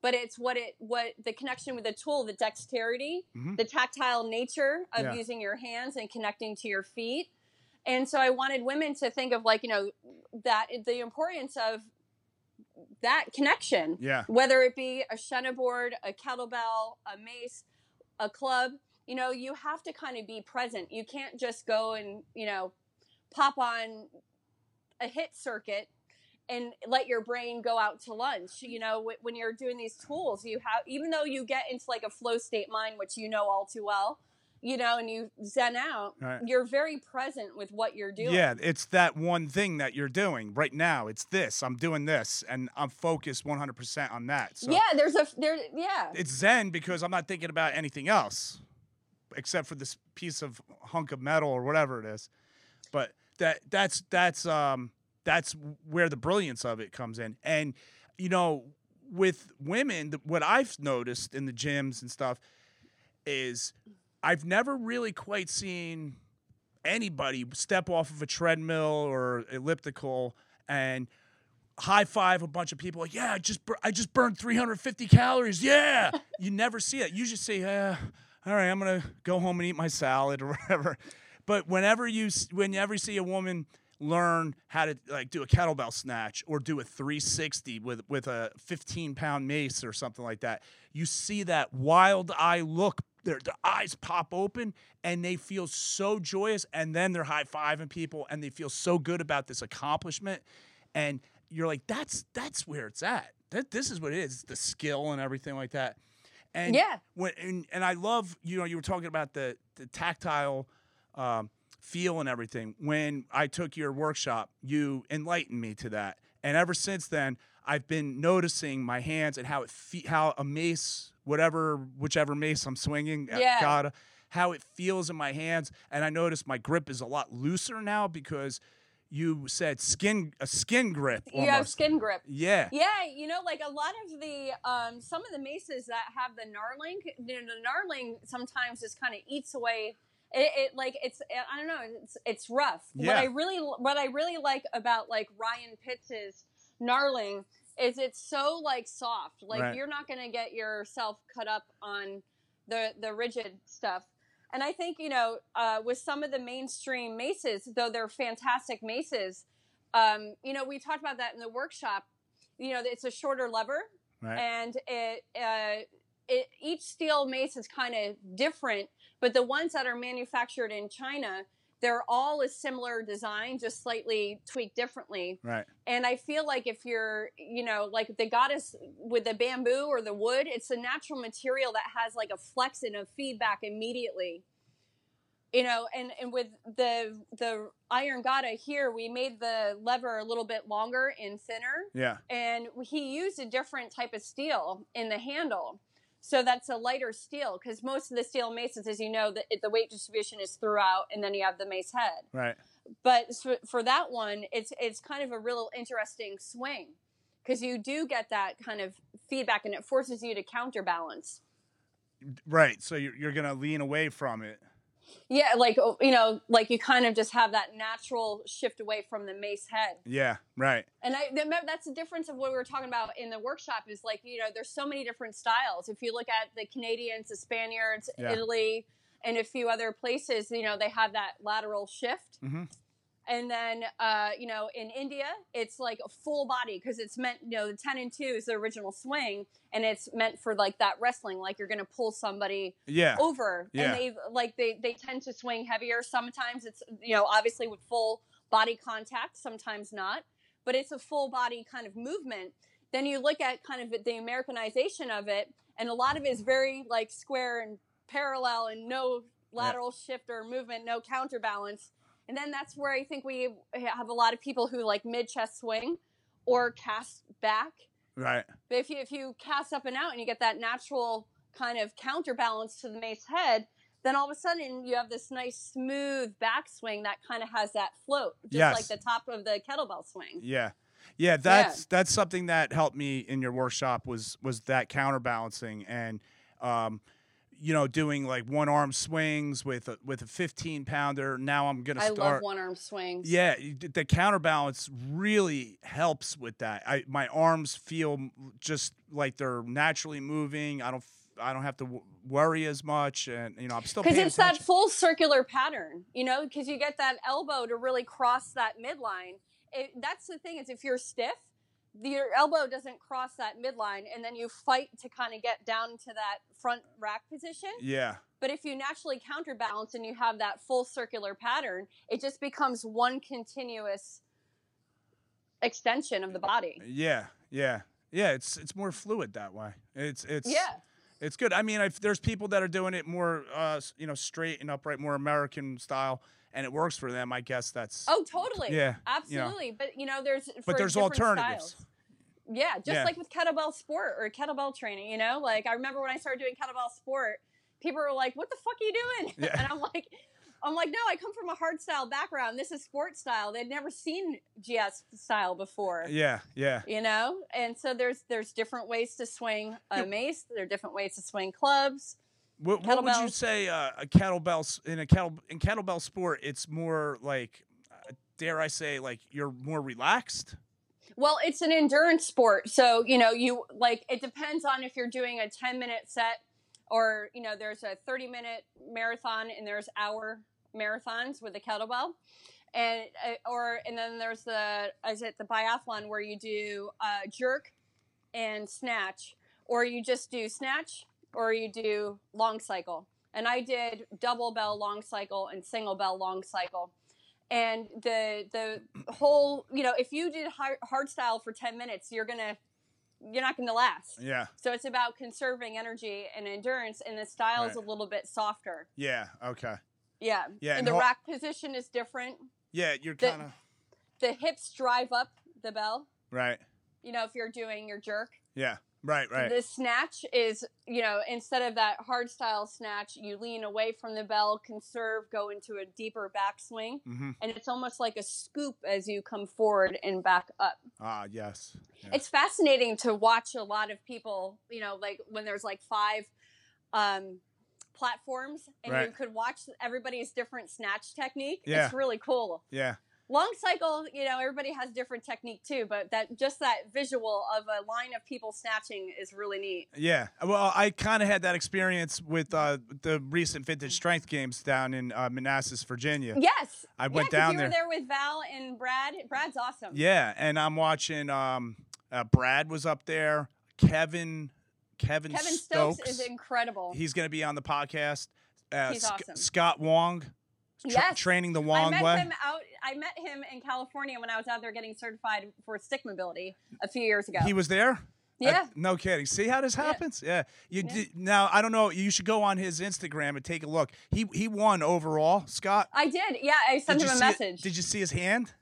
But it's what it what the connection with the tool, the dexterity, Mhm. the tactile nature of Yeah. using your hands and connecting to your feet. And so I wanted women to think of like, you know, that the importance of that connection, Yeah. whether it be a shena board, a kettlebell, a mace, a club, you know, you have to kind of be present. You can't just go and, you know, pop on a HIIT circuit and let your brain go out to lunch. You know, when you're doing these tools, you have, even though you get into like a flow state mind, which you know all too well, you know, and you zen out, Right. you're very present with what you're doing. Yeah, it's that one thing that you're doing right now. It's this. I'm doing this, and I'm focused 100% on that. So yeah, there's a there. Yeah, it's zen because I'm not thinking about anything else except for this piece of hunk of metal or whatever it is. But that that's that's um that's where the brilliance of it comes in. And you know, with women, the- what I've noticed in the gyms and stuff is I've never really quite seen anybody step off of a treadmill or elliptical and high five a bunch of people like yeah i just bur- i just burned 350 calories yeah! [laughs] You never see it. You just say yeah all right i'm gonna go home and eat my salad or [laughs] whatever but whenever you whenever you see a woman learn how to like do a kettlebell snatch or do a 360 with with a 15 pound mace or something like that you see that wild eye look their, their eyes pop open and they feel so joyous and then they're high-fiving people and they feel so good about this accomplishment. And you're like that's that's where it's at. That, this is what it is. The skill and everything like that. And Yeah. when and, and i love you know you were talking about the the tactile um, feel and everything when i took your workshop you enlightened me to that and ever since then i've been noticing my hands and how it fe- how a mace whatever whichever mace i'm swinging uh, Yeah. gotta how it feels in my hands and i notice my grip is a lot looser now because you said skin a skin grip you have skin grip. yeah Yeah, you know, like a lot of the um, some of the maces that have the knurling, you know, the knurling sometimes just kind of eats away. It, it like it's I don't know, it's it's rough. What I really what I really like about like Ryan Pitts's knurling is it's so like soft. Like Right. you're not gonna get yourself cut up on the the rigid stuff. And I think you know, uh, with some of the mainstream maces, though they're fantastic maces, um, you know, we talked about that in the workshop. You know, it's a shorter lever, right and it, uh, it each steel mace is kind of different. But the ones that are manufactured in China, they're all a similar design, just slightly tweaked differently. right And I feel like if you're, you know, like the goddess with the bamboo or the wood, it's a natural material that has like a flex and a feedback immediately. You know, and, and with the the iron gada here, we made the lever a little bit longer and thinner, yeah and he used a different type of steel in the handle. So that's a lighter steel because most of the steel maces, as you know, the, the weight distribution is throughout, and then you have the mace head. Right. But s- for that one it's it's kind of a real interesting swing because you do get that kind of feedback and it forces you to counterbalance. Right so you're, you're gonna lean away from it yeah like oh, you know like you kind of just have that natural shift away from the mace head. Yeah right. And i that's the difference of what we were talking about in the workshop is like you know there's so many different styles. If you look at the canadians the spaniards Yeah. italy and a few other places you know they have that lateral shift. Hmm and then uh, you know in india it's like a full body because it's meant you know the 10 and 2 is the original swing and it's meant for like that wrestling like you're gonna pull somebody yeah. over Yeah. and they like they they tend to swing heavier. Sometimes it's you know obviously with full body contact sometimes not but it's a full body kind of movement. Then you look at kind of the americanization of it and a lot of it is very like square and parallel and no lateral shift or movement no counterbalance and then that's where i think we have a lot of people who like mid chest swing or cast back right but if you if you cast up and out and you get that natural kind of counterbalance to the mace head, then all of a sudden you have this nice smooth backswing that kind of has that float, just Yes. like the top of the kettlebell swing. Yeah. Yeah, that's that's something that helped me in your workshop was was that counterbalancing and um you know doing like one arm swings with a, with a 15 pounder. Now I'm going to Start. I love one arm swings. Yeah, the counterbalance really helps with that. I my arms feel just like they're naturally moving. I don't I don't have to w- worry as much and you know, I'm still Because it's that full circular pattern, you know, because you get that elbow to really cross that midline. It, that's the thing is if you're stiff, your elbow doesn't cross that midline, and then you fight to kind of get down to that front rack position. yeah. But if you naturally counterbalance and you have that full circular pattern, it just becomes one continuous extension of the body. Yeah, yeah, yeah. It's it's more fluid that way. It's it's Yeah. It's good. I mean, if there's people that are doing it more, uh, you know, straight and upright, more American style, and it works for them, I guess that's. Oh, totally. Yeah, you know. Absolutely. But you know, there's for there's alternatives. styles. Yeah, just Yeah. like with kettlebell sport or kettlebell training, you know? Like I remember when I started doing kettlebell sport, people were like, "What the fuck are you doing?" Yeah. [laughs] And I'm like I'm like, "No, I come from a hard style background. This is sport style. They'd never seen GS style before." Yeah, yeah, You know? And so there's there's different ways to swing a mace, there are different ways to swing clubs. What, what would you say uh, a kettlebell in a kettle in kettlebell sport? It's more like, uh, dare I say, like you're more relaxed. Well, it's an endurance sport. So, you know, you like it depends on if you're doing a 10 minute set or, you know, there's a 30 minute marathon and there's hour marathons with the kettlebell. And uh, or and then there's the is it the biathlon where you do uh, jerk and snatch or you just do snatch or you do long cycle. And I did double bell long cycle and single bell long cycle. And the the whole you know if you did hard, hard style for 10 minutes you're gonna you're not gonna last. Yeah, so it's about conserving energy and endurance and the style is Right. a little bit softer. Yeah, okay, yeah. Yeah, and and the rack position is different. Yeah. You're kind of the hips drive up the bell. Right. you know if you're doing your jerk. Yeah, right, right. the snatch is you know instead of that hard style snatch you lean away from the bell conserve go into a deeper backswing hmm and it's almost like a scoop as you come forward and back up Ah, yes. Yeah. it's fascinating to watch a lot of people you know like when there's like five um platforms and you could watch everybody's different snatch technique Yeah. it's really cool yeah, long cycle you know everybody has different technique too but that just that visual of a line of people snatching is really neat yeah. Well, I kind of had that experience with uh, the recent vintage strength games down in uh, Manassas, Virginia. yes I yeah, down you there. were there with val and brad brad's awesome Yeah, and I'm watching. Um, uh, Brad was up there. Kevin, Kevin, kevin Stokes. stokes, is incredible He's going to be on the podcast. Uh, He's Sc- awesome. Scott Wong, tra- Yes. training the I met way. him out. I met him in California when I was out there getting certified for stick mobility a few years ago. He was there. Yeah, no kidding. See how this happens? Yeah. You Yeah. Did, now I don't know. You should go on his Instagram and take a look. He he won overall. Scott. I did. Yeah, I sent did him a see it- message. Did you see his hand?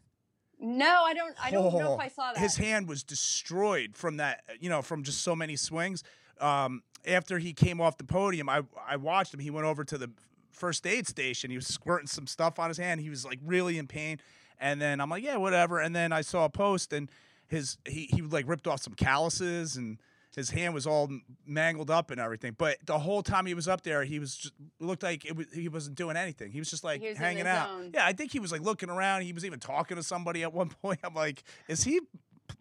no, I don't. I don't know if I saw that. Oh, His hand was destroyed from that, you know, from just so many swings. Um, after he came off the podium, I I watched him. He went over to the first aid station. He was squirting some stuff on his hand. He was like really in pain. And then I'm like, yeah, whatever. And then I saw a post and his he he like ripped off some calluses and his hand was all mangled up and everything. But the whole time he was up there, he was just looked like it was, he wasn't doing anything. He was just like was hanging out. Yeah, I think he was like looking around. He was even talking to somebody at one [laughs] point. I'm like, is he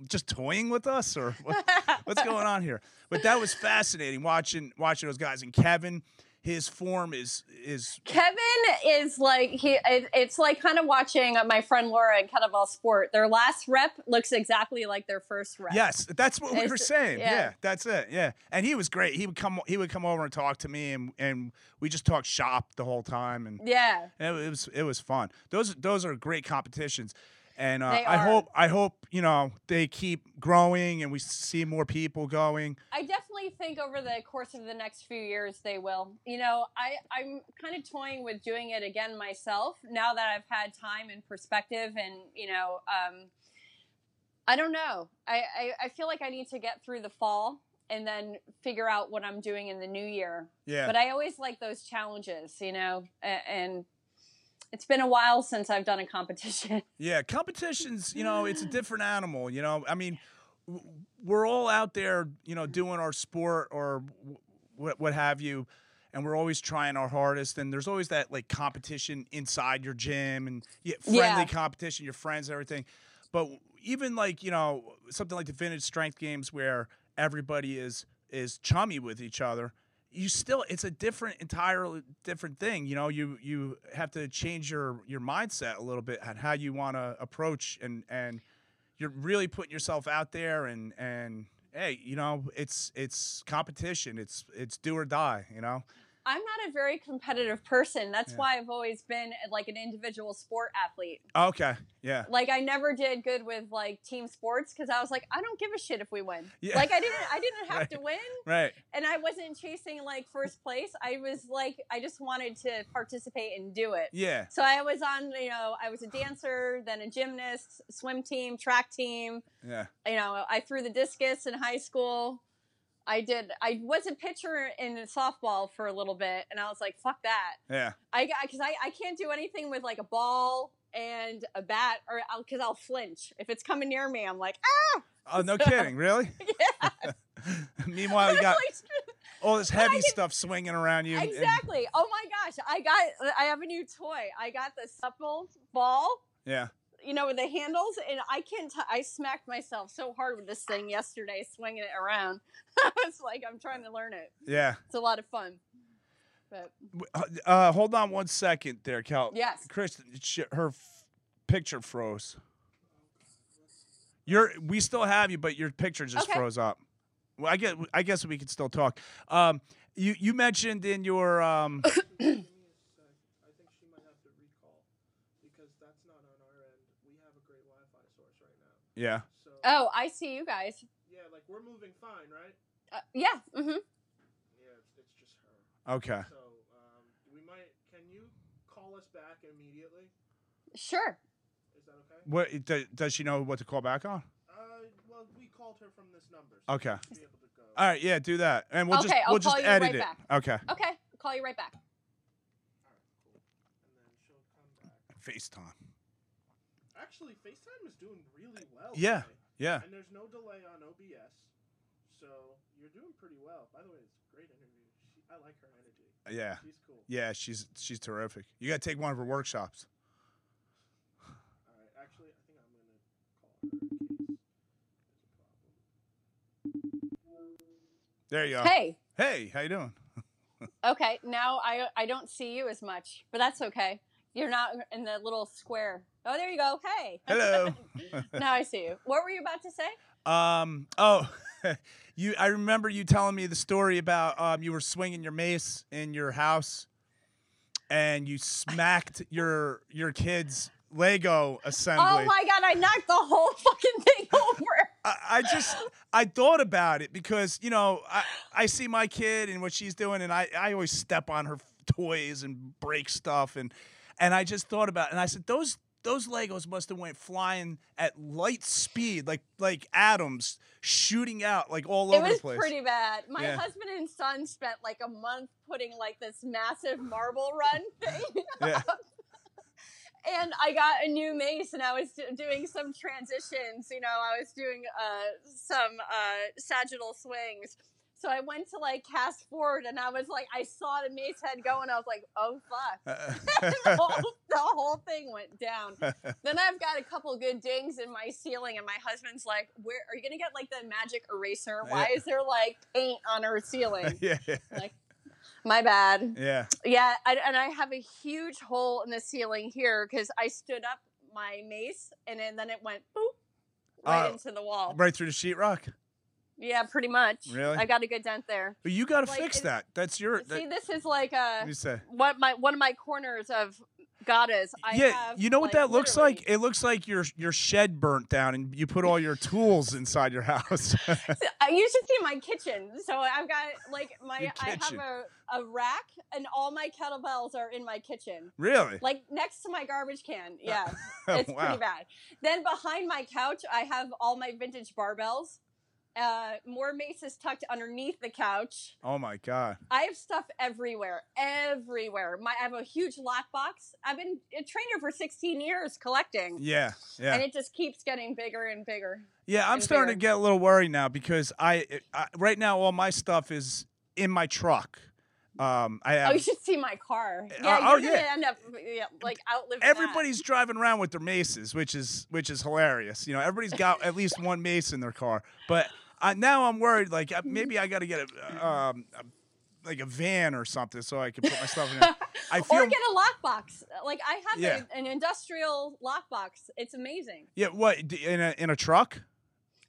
just toying with us or what, what's [laughs] going on here? But that was fascinating watching watching those guys. And Kevin, his form is is Kevin is like he. it- It's like kind of watching my friend Laura in kettlebell sport. Their last rep looks exactly like their first rep. yes, that's what we were saying. Yeah. yeah. that's it. Yeah, and he was great. He would come he would come over and talk to me, and and we just talked shop the whole time, and Yeah. it, was it was fun. Those those are great competitions. And uh, I hope I hope you know they keep growing and we see more people going. I definitely think over the course of the next few years they will. You know, I, I'm kind of toying with doing it again myself now that I've had time and perspective and, you know, um, I don't know. I, I, I feel like I need to get through the fall and then figure out what I'm doing in the new year. Yeah. But I always like those challenges, you know, a- and it's been a while since I've done a competition. [laughs] Yeah, competitions, you know, it's a [sighs] different animal, you know. I mean, we're all out there, you know, doing our sport or what what have you, and we're always trying our hardest and there's always that like competition inside your gym and yeah, friendly Yeah. competition, your friends and everything. But even like, you know, something like the vintage strength games where everybody is is chummy with each other you still it's a different entirely different thing you know you you have to change your your mindset a little bit on how you want to approach and and you're really putting yourself out there and and hey you know it's it's competition it's it's do or die you know I'm not a very competitive person. That's Yeah. why I've always been like an individual sport athlete. Okay. Yeah. Like I never did good with like team sports because I was like, I don't give a shit if we win. Yeah. Like I didn't, I didn't [laughs] have Right. to win, Right. and I wasn't chasing like first place. I was like, I just wanted to participate and do it. Yeah. So I was on, you know, I was a dancer, then a gymnast, swim team, track team. Yeah. You know, I threw the discus in high school. I did. I was a pitcher in softball for a little bit, and I was like, "Fuck that!" Yeah. I because I, I can't do anything with like a ball and a bat, or because I'll flinch if it's coming near me. I'm like, ah, Oh, no [laughs] kidding. Really? [laughs] yeah. [laughs] Meanwhile, you got all this heavy can- stuff swinging around you. and- and- exactly. Oh my gosh, I got. I have a new toy. I got the supple ball. yeah. You know, with the handles, and I can't. T- I smacked myself so hard with this thing yesterday, swinging it around. [laughs] I was like, I'm trying to learn it. Yeah. It's a lot of fun. But Uh, hold on one second there, Cal. yes, Kristen, sh- her f- picture froze. You're, we still have you, but your picture just Okay. froze up. Well, I guess I guess we can still talk. Um, you you mentioned in your um, [coughs] Give me a sec. I think she might have to recall because that's not on our end. We have a great Wi-Fi source right now. Yeah. So Oh, I see you guys. yeah, like we're moving fine, right? Uh, yeah. hmm Yeah, it's, it's just her. Okay. So um, we might. Can you call us back immediately? Sure. Is that okay? What do, does she know what to call back on? Uh, well, we called her from this number. So Okay. she'll be able to go. All right. Yeah. Do that, and we'll just Okay, I'll we'll just call you edit right it. back. Okay. Okay. I'll call you right back. All right, cool. And then she'll come back. FaceTime. Actually, FaceTime is doing really well. Yeah. today. Yeah. And there's no delay on OBS, so you're doing pretty well. By the way, it's a great interview. She, I like her energy. Yeah. She's cool. Yeah. She's she's terrific. You got to take one of her workshops. All right. Actually, I think I'm gonna call her in case there's a problem. There you go. Hey. Hey, how you doing? [laughs] Okay. Now I I don't see you as much, but that's okay. You're not in the little square. Oh, there you go. Hey. [laughs] Hello. [laughs] now I see you. What were you about to say? Um. Oh, [laughs] you. I remember you telling me the story about um. You were swinging your mace in your house, and you smacked your your kid's Lego assembly. Oh my god! I knocked the whole fucking thing over. I, I just I thought about it because you know I I see my kid and what she's doing, and I I always step on her toys and break stuff, and and I just thought about it, and I said those. Those Legos must have went flying at light speed, like like atoms shooting out like all it over the place. It was pretty bad. My Yeah. husband and son spent like a month putting like this massive marble run [laughs] thing. Yeah. and I got a new mace, and I was doing some transitions. You know, I was doing uh, some uh, sagittal swings. So I went to like cast forward, and I was like, I saw the mace head go, and I was like, oh fuck. [laughs] the, whole, the whole thing went down. [laughs] Then I've got a couple good dings in my ceiling, and my husband's like, "Where are you gonna get like the magic eraser? Why Yeah. is there like paint on her ceiling?" [laughs] yeah, like, my bad. yeah, Yeah, I, and I have a huge hole in the ceiling here because I stood up my mace, and then, then it went boop right Uh, into the wall. right through the sheetrock. Yeah, pretty much. Really? I got a good dent there. But you got to Like, fix that. That's your. See, this is like a you say. what my one of my corners of goddess. I yeah, have, you know what like, that looks literally- like? It looks like your your shed burnt down, and you put all your tools inside your house. [laughs] Uh, you should see my kitchen. So I've got like [laughs] my I have a, a rack and all my kettlebells are in my kitchen. really? Like next to my garbage can. Yeah. [laughs] It's wow. pretty bad. Then behind my couch I have all my vintage barbells. Uh, more maces tucked underneath the couch. Oh my god. I have stuff everywhere, everywhere. My I have a huge lockbox. I've been a trainer for 16 years collecting, Yeah, yeah. and it just keeps getting bigger and bigger. Yeah, I'm starting to get a little worried now because I, I right now all my stuff is in my truck. Um, I Oh, you should see my car. Uh, Yeah, oh, you're gonna yeah. end up yeah, like outliving that. everybody's driving around with their maces, which is which is hilarious. You know, everybody's got at least one mace in their car. But I, now I'm worried. Like uh, maybe I got to get a, um, a like a van or something so I can put my stuff in. it. [laughs] I feel or get a lockbox. Like I have Yeah. a, an industrial lockbox. It's amazing. yeah. What in a in a truck?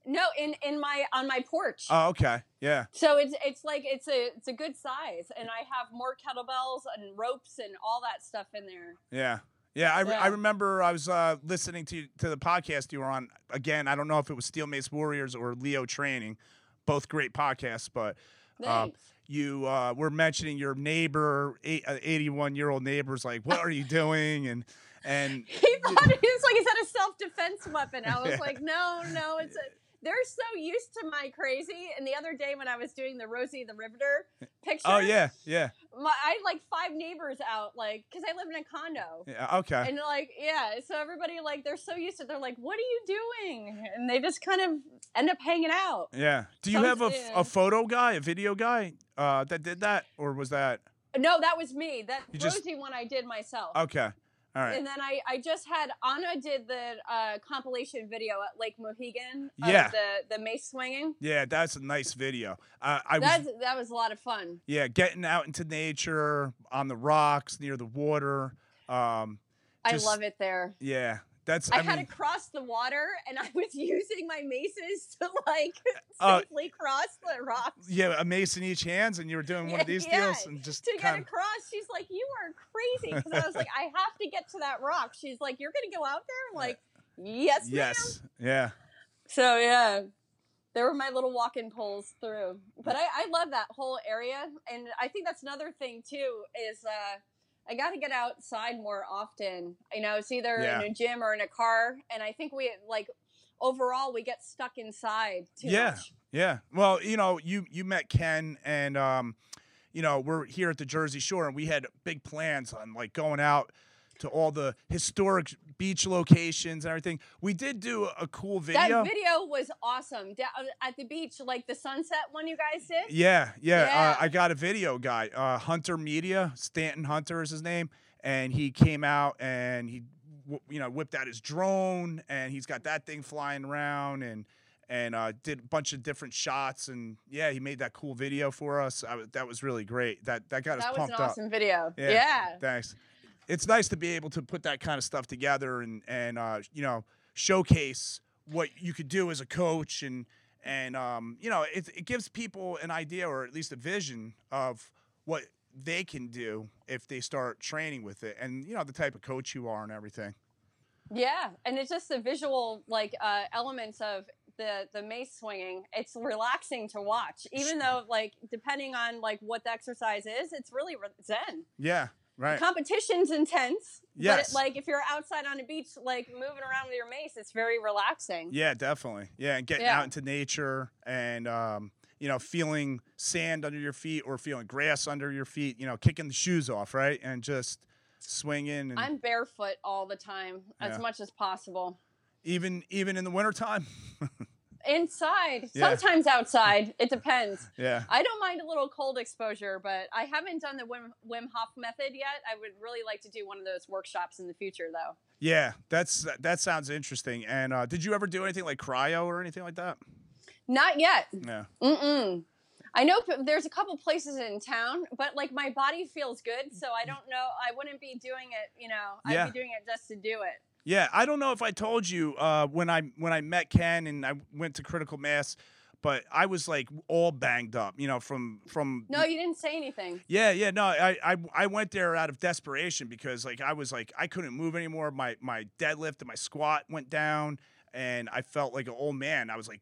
No, in in my on my porch. Oh, okay. Yeah. so it's it's like it's a it's a good size, and I have more kettlebells and ropes and all that stuff in there. Yeah. Yeah, I, re- I remember I was uh, listening to to the podcast you were on. Again, I don't know if it was Steel Mace Warriors or Leo Training, both great podcasts. But Thanks. you uh, were mentioning your neighbor, eighty one year old neighbor's like, "What are you doing?" and and [laughs] he thought it was like is that a self defense weapon? I was [laughs] Yeah. like, no, no, it's a. They're so used to my crazy. And the other day when I was doing the Rosie the Riveter [laughs] picture, oh yeah, yeah, my, I had like five neighbors out, like because I live in a condo. yeah. Okay. And like, yeah, so everybody like they're so used to. it, They're like, "What are you doing?" And they just kind of end up hanging out. Yeah. Do you Some- have a, yeah. a photo guy, a video guy uh, that did that, or was that No, that was me. That You just- Rosie one I did myself. okay? All right. And then I, I just had Anna did the uh, compilation video at Lake Mohegan. Of Yeah. The the mace swinging. Yeah, that's a nice video. Uh, I was that was a lot of fun. yeah getting out into nature on the rocks near the water. Um, Just- I love it there. yeah, that's. I, I, had mean, to cross the water, and I was [laughs] using my maces to like Uh, safely cross the rocks. yeah, a mace in each hands, and you were doing one of [laughs] these Yeah, deals, and just to get kind of. across. She's like, "You are crazy," because I was like, [laughs] "I have to get to that rock." She's like, "You're gonna go out there?" I'm like, "Yes, ma'am." Yes. Yeah. So yeah, there were my little walk-in poles through. But I, I love that whole area, and I think that's another thing too is uh, I got to get outside more often. You know, it's either Yeah. in a gym or in a car, and I think we like overall we get stuck inside too Yeah. much. Yeah. Well, you know, you you met Ken and um, you know, we're here at the Jersey Shore and we had big plans on like going out to all the historic beach locations and everything. We did do a cool video. That video was awesome down at the beach, like the sunset one you guys did. Yeah, yeah. Yeah. Uh, I got a video guy, uh, Hunter Media, Stanton Hunter is his name, and he came out and he, you know, whipped out his drone and he's got that thing flying around and and uh, did a bunch of different shots and yeah, he made that cool video for us. I, w- that was really great. That that got us pumped up That was an pumped up. awesome video. Yeah. yeah. Thanks. It's nice to be able to put that kind of stuff together and and uh, you know showcase what you could do as a coach and and um, you know it, it gives people an idea or at least a vision of what they can do if they start training with it and you know the type of coach you are and everything. Yeah, and it's just the visual like uh, elements of the the mace swinging. It's relaxing to watch, even though like depending on like what the exercise is, it's really re- zen. Yeah. Right. Competition's intense, Yes. but it, like if you're outside on a beach, like moving around with your mace, it's very relaxing. Yeah, definitely. Yeah, and getting Yeah. out into nature and um, you know, feeling sand under your feet or feeling grass under your feet, you know, kicking the shoes off, right? And just swinging and I'm barefoot all the time, Yeah. as much as possible. even even in the wintertime. [laughs] Inside, Yeah. sometimes outside. It depends. [laughs] yeah. I don't mind a little cold exposure, but I haven't done the Wim, Wim Hof method yet. I would really like to do one of those workshops in the future, though. Yeah, that's that sounds interesting. And uh, did you ever do anything like cryo or anything like that? Not yet. Yeah. Mm-mm. I know there's a couple places in town, but like my body feels good, so I don't know. I wouldn't be doing it, you know. I'd be doing it just to do it. Yeah, I don't know if I told you uh, when I when I met Ken and I went to Critical Mass, but I was like all banged up, you know, from from No, you didn't say anything. Yeah, yeah, no, I, I I went there out of desperation because like I was like I couldn't move anymore. My my deadlift and my squat went down, and I felt like an old man. I was like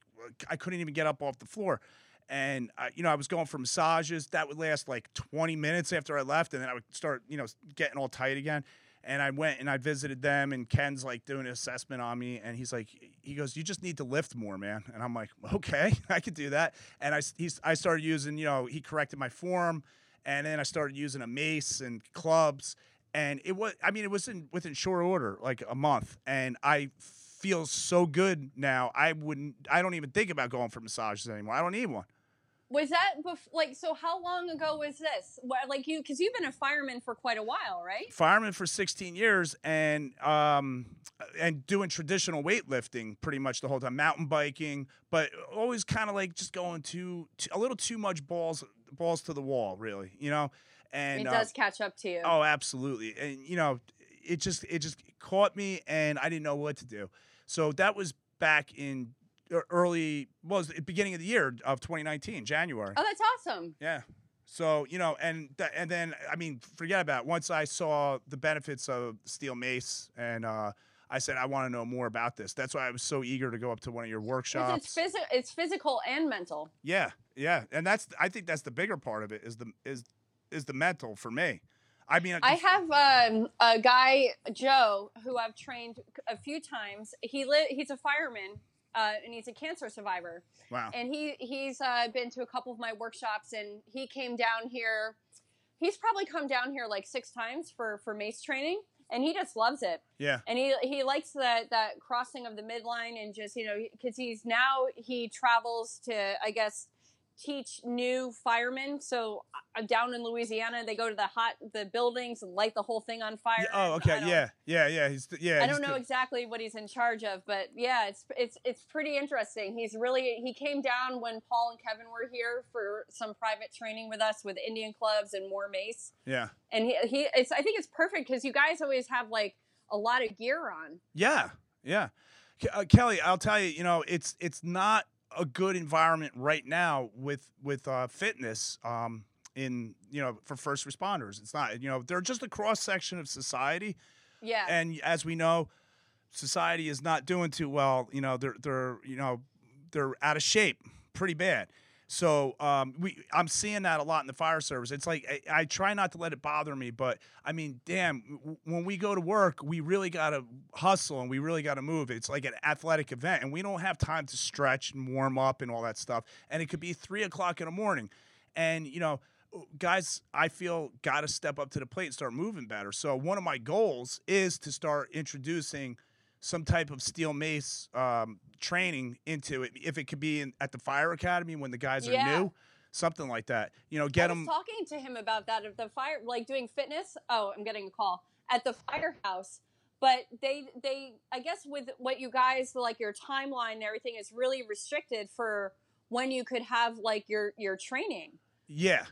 I couldn't even get up off the floor, and I, you know I was going for massages that would last like 20 minutes after I left, and then I would start you know getting all tight again. And I went and I visited them, and Ken's like doing an assessment on me, and he's like, he goes, "You just need to lift more, man." And I'm like, "Okay, [laughs] I could do that." And I he's I started using, you know, he corrected my form, and then I started using a mace and clubs, and it was, I mean, it was in within short order, like a month, and I feel so good now. I wouldn't, I don't even think about going for massages anymore. I don't need one. Was that bef- like so? How long ago was this? Like you, because you've been a fireman for quite a while, right? Fireman for 16 years, and um, and doing traditional weightlifting pretty much the whole time, mountain biking, but always kind of like just going too, too a little too much balls balls to the wall, really, you know. And it uh, does catch up to you. Oh, absolutely. And you know, it just it just caught me and I didn't know what to do. So that was back in early was the beginning of the year of 2019, January. Oh, that's awesome. Yeah. So you know, and and then I mean, forget about it. once I saw the benefits of steel mace, and uh, I said I want to know more about this. That's why I was so eager to go up to one of your workshops. It's, phys- it's physical and mental. yeah, yeah, and that's I think that's the bigger part of it is the is is the mental for me. I mean, I have um, a guy, Joe, who I've trained a few times. He li- he's a fireman uh, and he's a cancer survivor. wow. And he he's uh, been to a couple of my workshops, and he came down here. He's probably come down here like six times for for mace training, and he just loves it. Yeah, And he he likes that that crossing of the midline, and just you know because he's now he travels to I guess teach new firemen. So uh, down in Louisiana, they go to the hot the buildings and light the whole thing on fire. Oh, okay. Yeah, yeah, yeah. He's yeah. I don't know the- exactly what he's in charge of, but yeah, it's it's it's pretty interesting. He's really he came down when Paul and Kevin were here for some private training with us with Indian clubs and more mace, Yeah, and he he it's I think it's perfect because you guys always have like a lot of gear on. yeah, yeah. Uh, Kelly, I'll tell you. You know, it's it's not a good environment right now with with uh, fitness. Um, in you know for first responders, it's not. You know, they're just a cross section of society. Yeah, and as we know, society is not doing too well. You know, they're they're you know they're out of shape, pretty bad. So um, we, I'm seeing that a lot in the fire service. It's like I, I try not to let it bother me, but I mean, damn, when we go to work, we really gotta hustle and we really gotta move. It's like an athletic event, and we don't have time to stretch and warm up and all that stuff. And it could be three o'clock in the morning, and you know, guys, I feel got to step up to the plate and start moving better. So one of my goals is to start introducing some type of steel mace um, training into it. If it could be in, at the fire academy when the guys are Yeah. new, something like that. You know, get them. talking to him about that of the fire, like doing fitness. Oh, I'm getting a call at the firehouse. But they, they, I guess with what you guys like, your timeline and everything is really restricted for when you could have like your your training yeah,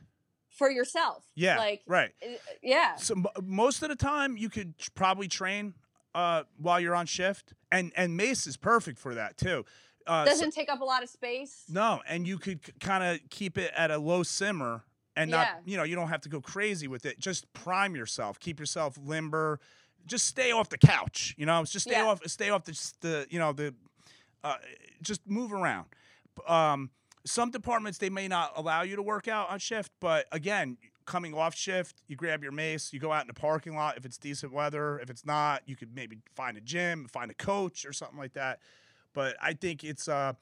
for yourself. yeah, like right. uh, yeah, So m- most of the time, you could probably train uh, while you're on shift, and and mace is perfect for that too. Uh, doesn't take up a lot of space. No, and you could kind of keep it at a low simmer and Yeah. not, you know, you don't have to go crazy with it. Just prime yourself, keep yourself limber. Just stay off the couch, you know. Just stay Yeah. off, stay off the, the you know, the, uh, just move around. Um, some departments they may not allow you to work out on shift, but again, coming off shift, you grab your mace, you go out in the parking lot if it's decent weather. If it's not, you could maybe find a gym, find a coach or something like that. But I think it's uh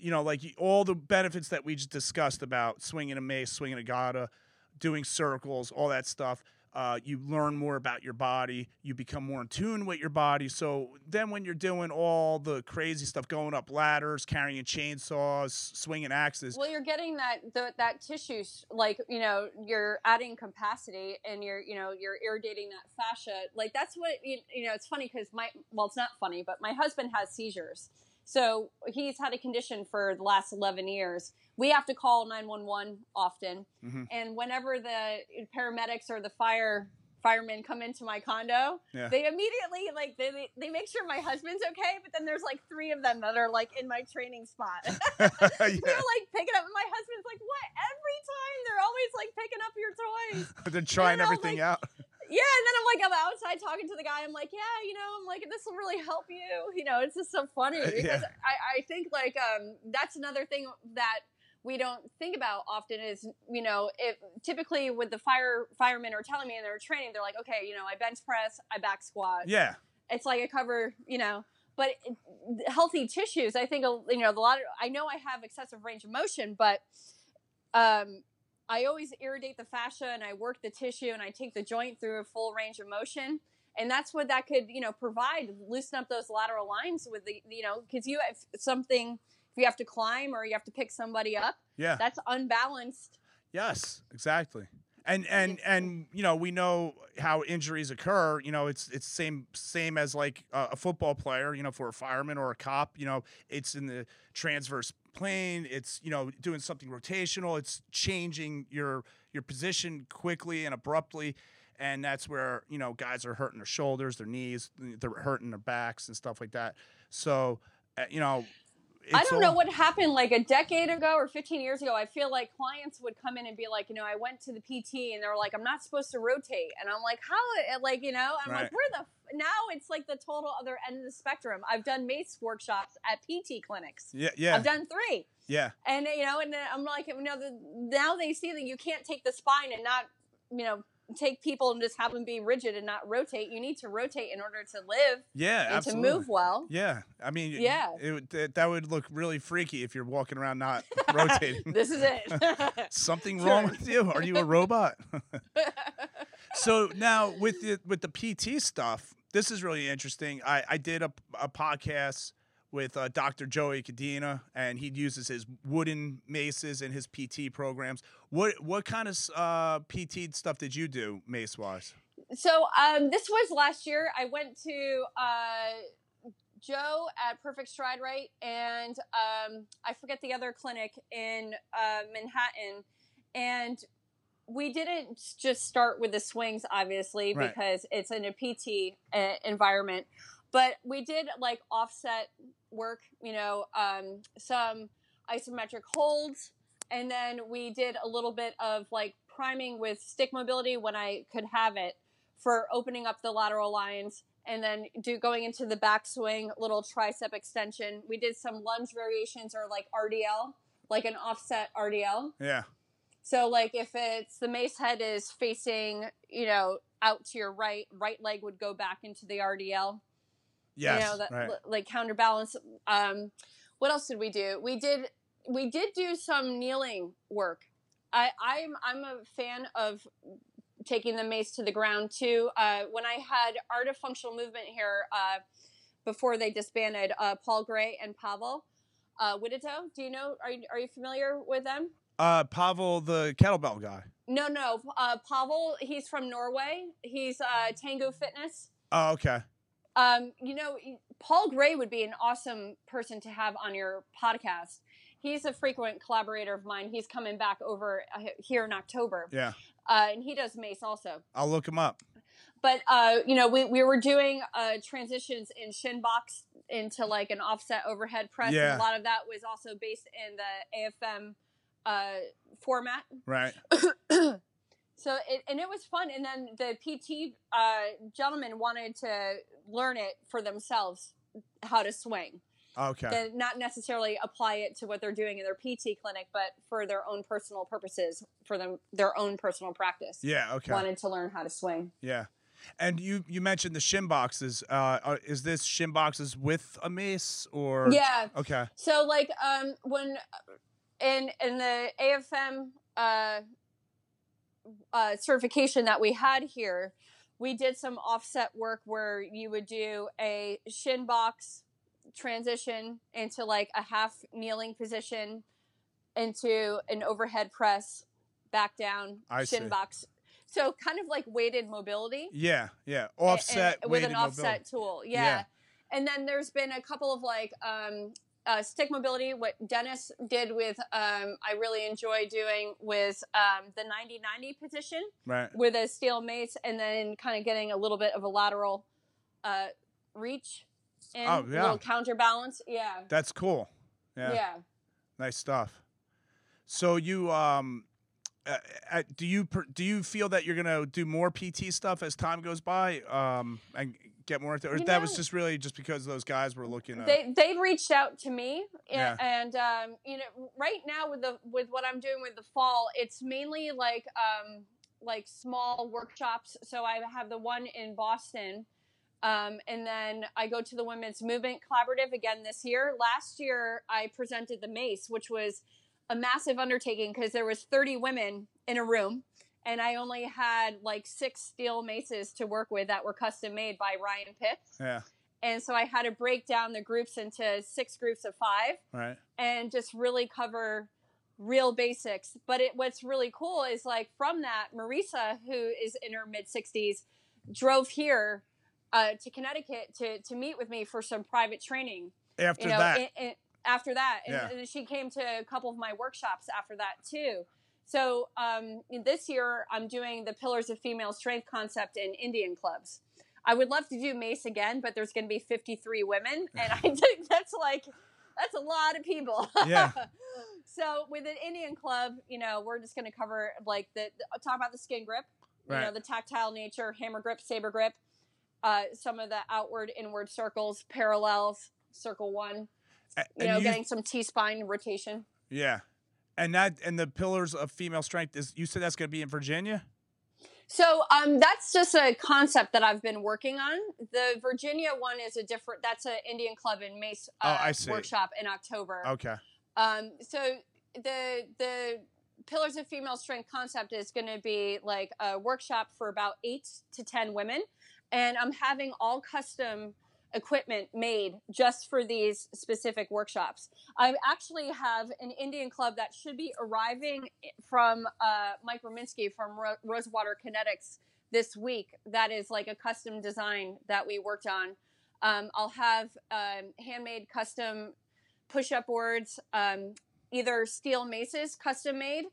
you know, like all the benefits that we just discussed about swinging a mace, swinging a gada, doing circles, all that stuff. Uh, you learn more about your body. You become more in tune with your body. So then, when you're doing all the crazy stuff, going up ladders, carrying chainsaws, swinging axes, Well, you're getting that the, that tissue, like you know, you're adding capacity, and you're you know you're irrigating that fascia. Like that's what you, you know. It's funny because my well, it's not funny, but my husband has seizures, so he's had a condition for the last eleven years. We have to call nine one one often, Mhm. and whenever the paramedics or the fire firemen come into my condo, Yeah. they immediately like they, they they make sure my husband's okay, but then there's like three of them that are like in my training spot. [laughs] [laughs] yeah. they're like picking up. My husband's like, "What?" Every time they're always like picking up your toys. [laughs] they're trying everything like- out. Yeah, and then I'm like, I'm outside talking to the guy. I'm like, yeah, you know, I'm like, this will really help you. You know, it's just so funny Uh, because yeah. I, I think like um that's another thing that we don't think about often is you know if typically with the fire firemen are telling me in their training they're like okay you know I bench press I back squat Yeah. it's like I cover, you know, but healthy tissues. I think you know the lot. Of, I know I have excessive range of motion, but um, I always irrigate the fascia and I work the tissue and I take the joint through a full range of motion. And that's what that could, you know, provide. Loosen up those lateral lines with the, you know, because you have something. If you have to climb or you have to pick somebody up, Yeah. that's unbalanced. Yes, exactly. And and and you know we know how injuries occur. You know it's it's same same as like a, a football player. You know for a fireman or a cop. You know it's in the transverse plane. It's you know doing something rotational. It's changing your your position quickly and abruptly. And that's where you know guys are hurting their shoulders, their knees, they're hurting their backs and stuff like that. So uh, you know I don't know what happened like a decade ago or 15 years ago. I feel like clients would come in and be like, you know, I went to the PT and they're like, I'm not supposed to rotate. And I'm like, how, like, you know, I'm Right. like, where the? Now it's like the total other end of the spectrum. I've done MACE workshops at PT clinics. Yeah, yeah, I've done three. yeah. And, you know, and I'm like, you know, the, now they see that you can't take the spine and not, you know, take people and just have them be rigid and not rotate. You need to rotate in order to live Yeah, and absolutely. to move well. Yeah, I mean, Yeah. it, that, that would look really freaky if you're walking around not [laughs] rotating. this is it. [laughs] Something wrong with you? Are you a robot? [laughs] so now with the with the PT stuff, this is really interesting. I, I did a, a podcast with uh, Dr. Joey Cadena, and he uses his wooden maces in his PT programs. What what kind of uh, PT stuff did you do mace wise? So um, this was last year. I went to uh, Joe at Perfect Stride Right, and um, I forget the other clinic in uh, Manhattan, and we didn't just start with the swings, obviously, Right. because it's in a PT uh, environment, but we did like offset work, you know, um, some isometric holds, and then we did a little bit of like priming with stick mobility when I could have it for opening up the lateral lines and then do going into the backswing, little tricep extension. We did some lunge variations or like RDL, like an offset RDL. Yeah, So like if it's the mace head is facing, you know, out to your right, right leg would go back into the RDL. yes, You know, that right. li- like counterbalance. Um, what else did we do? We did we did do some kneeling work. I, I'm I'm a fan of taking the mace to the ground too. Uh, when I had Art of Functional Movement here uh, before they disbanded, uh, Paul Gray and Pavel uh, Wittito. Do you know? Are you, are you familiar with them? Uh, Pavel, the kettlebell guy. No, no. Uh, Pavel, he's from Norway. He's uh, Tango Fitness. Oh, okay. Um, you know, Paul Gray would be an awesome person to have on your podcast. He's a frequent collaborator of mine. He's coming back over uh, here in October, Yeah, uh, and he does Mace also. I'll look him up. But uh, you know, we, we were doing uh, transitions in shin box into like an offset overhead press, Yeah. and a lot of that was also based in the AFM uh, format. Right. [coughs] So it and it was fun, and then the PT uh, gentleman wanted to learn it for themselves how to swing, Okay. then not necessarily apply it to what they're doing in their PT clinic, but for their own personal purposes, for them their own personal practice. Yeah. Okay. Wanted to learn how to swing. Yeah. And you you mentioned the shin boxes. Uh, are, is this shin boxes with a mace or? Yeah. Okay. So like um when in in the AFM uh, uh, certification that we had here, we did some offset work where you would do a shin box transition into like a half kneeling position into an overhead press back down I shin see. box. So kind of like weighted mobility Yeah. Yeah. a- and- Offset with an offset mobility. tool. Yeah. Yeah. And then there's been a couple of like um, uh, stick mobility. What Dennis did with um, I really enjoy doing with um, the 90-90 position Right. with a steel mace, and then kind of getting a little bit of a lateral uh, reach and Oh, yeah. a little counterbalance. Yeah. That's cool. yeah. Yeah. Nice stuff. So you um, uh, uh, do you do you feel that you're gonna do more PT stuff as time goes by um and get more into, or You that was just really just because those guys were looking at They they reached out to me, Yeah. and um, you know, right now with the with what I'm doing with the fall, it's mainly like um, like small workshops. So I have the one in Boston, um, and then I go to the Women's Movement Collaborative again this year. Last year I presented the Mace, which was a massive undertaking because there was 30 women in a room. And I only had like six steel maces to work with that were custom made by Ryan Pitts yeah and so I had to break down the groups into six groups of five right and just really cover real basics. But it, what's really cool is like from that, Marisa, who is in her mid 60s, drove here uh, to Connecticut to, to meet with me for some private training. after You know, that after that, and, Yeah. and she came to a couple of my workshops after that too. So um, this year, I'm doing the Pillars of Female Strength concept in Indian clubs. I would love to do Mace again, but there's going to be 53 women, [laughs] and I think that's like That's a lot of people. Yeah. [laughs] so with an Indian club, you know, we're just going to cover like the, the talk about the skin grip, you know, the tactile nature, hammer grip, saber grip, uh, some of the outward, inward circles, parallels, circle one. You know, you- getting some T spine rotation. yeah. And that and the pillars of female strength is you said that's going to be in Virginia? So um, that's just a concept that I've been working on. The Virginia one is a different. That's an Indian club in Mace uh, Oh, I see. workshop in October. Okay. Um, so the the pillars of female strength concept is going to be like a workshop for about eight to ten women, and I'm having all custom equipment made just for these specific workshops. I actually have an Indian club that should be arriving from uh, Mike Rominsky from Ro- Rosewater Kinetics this week. That is like a custom design that we worked on. Um, I'll have um, handmade custom push-up boards, um, either steel maces custom made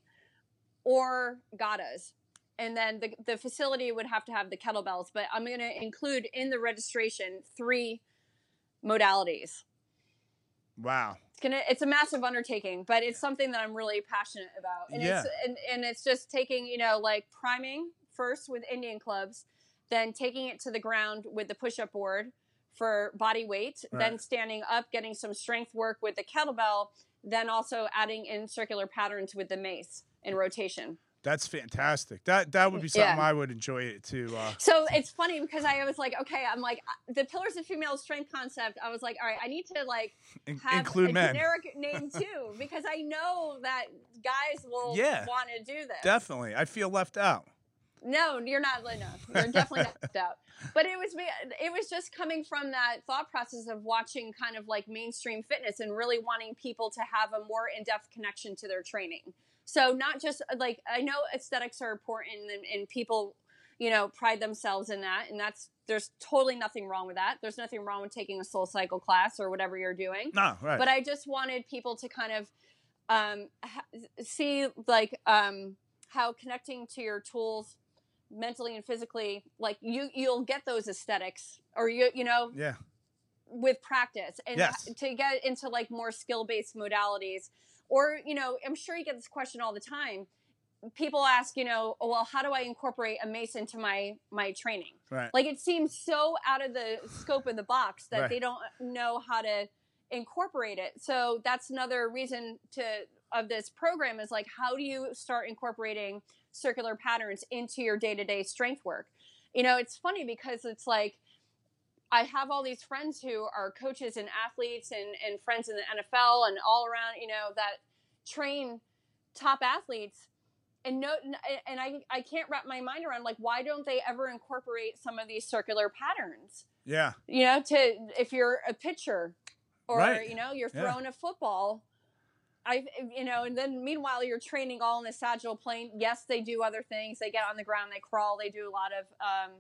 or gadas. And then the, the facility would have to have the kettlebells, but I'm going to include in the registration three modalities. Wow. It's gonna it's a massive undertaking, but it's something that I'm really passionate about. And Yeah. it's and, and it's just taking, you know, like priming first with Indian clubs, then taking it to the ground with the push-up board for body weight, then standing up, getting some strength work with the kettlebell, then also adding in circular patterns with the mace in rotation. That's fantastic. That that would be something Yeah. I would enjoy it too. uh So it's funny because I was like, okay, I'm like the pillars of female strength concept. I was like, all right, I need to like in- have include a men. generic [laughs] name too because I know that guys will Yeah. want to do this. Definitely. I feel left out. No, you're not. No, you're definitely not left out. [laughs] But it was me- it was just coming from that thought process of watching kind of like mainstream fitness and really wanting people to have a more in depth connection to their training. So not just like I know aesthetics are important and, and people, you know, pride themselves in that, and that's there's totally nothing wrong with that. There's nothing wrong with taking a SoulCycle class or whatever you're doing No, right. but I just wanted people to kind of um, ha- see like um, how connecting to your tools mentally and physically like you you'll get those aesthetics or you you know yeah. with practice and Yes. to get into like more skill based modalities or you know i'm sure you get this question all the time people ask you know oh, well how do i incorporate a mace into my my training Right. like it seems so out of the scope of the box that Right. they don't know how to incorporate it so that's another reason to of this program is like how do you start incorporating circular patterns into your day-to-day strength work you know it's funny because it's like I have all these friends who are coaches and athletes and, and friends in the NFL and all around, you know, that train top athletes. And no, and I, I can't wrap my mind around like why don't they ever incorporate some of these circular patterns? Yeah. You know, to if you're a pitcher or Right. you know you're Yeah. throwing a football, I you know, and then meanwhile you're training all in the sagittal plane. Yes, they do other things. They get on the ground, they crawl, they do a lot of um,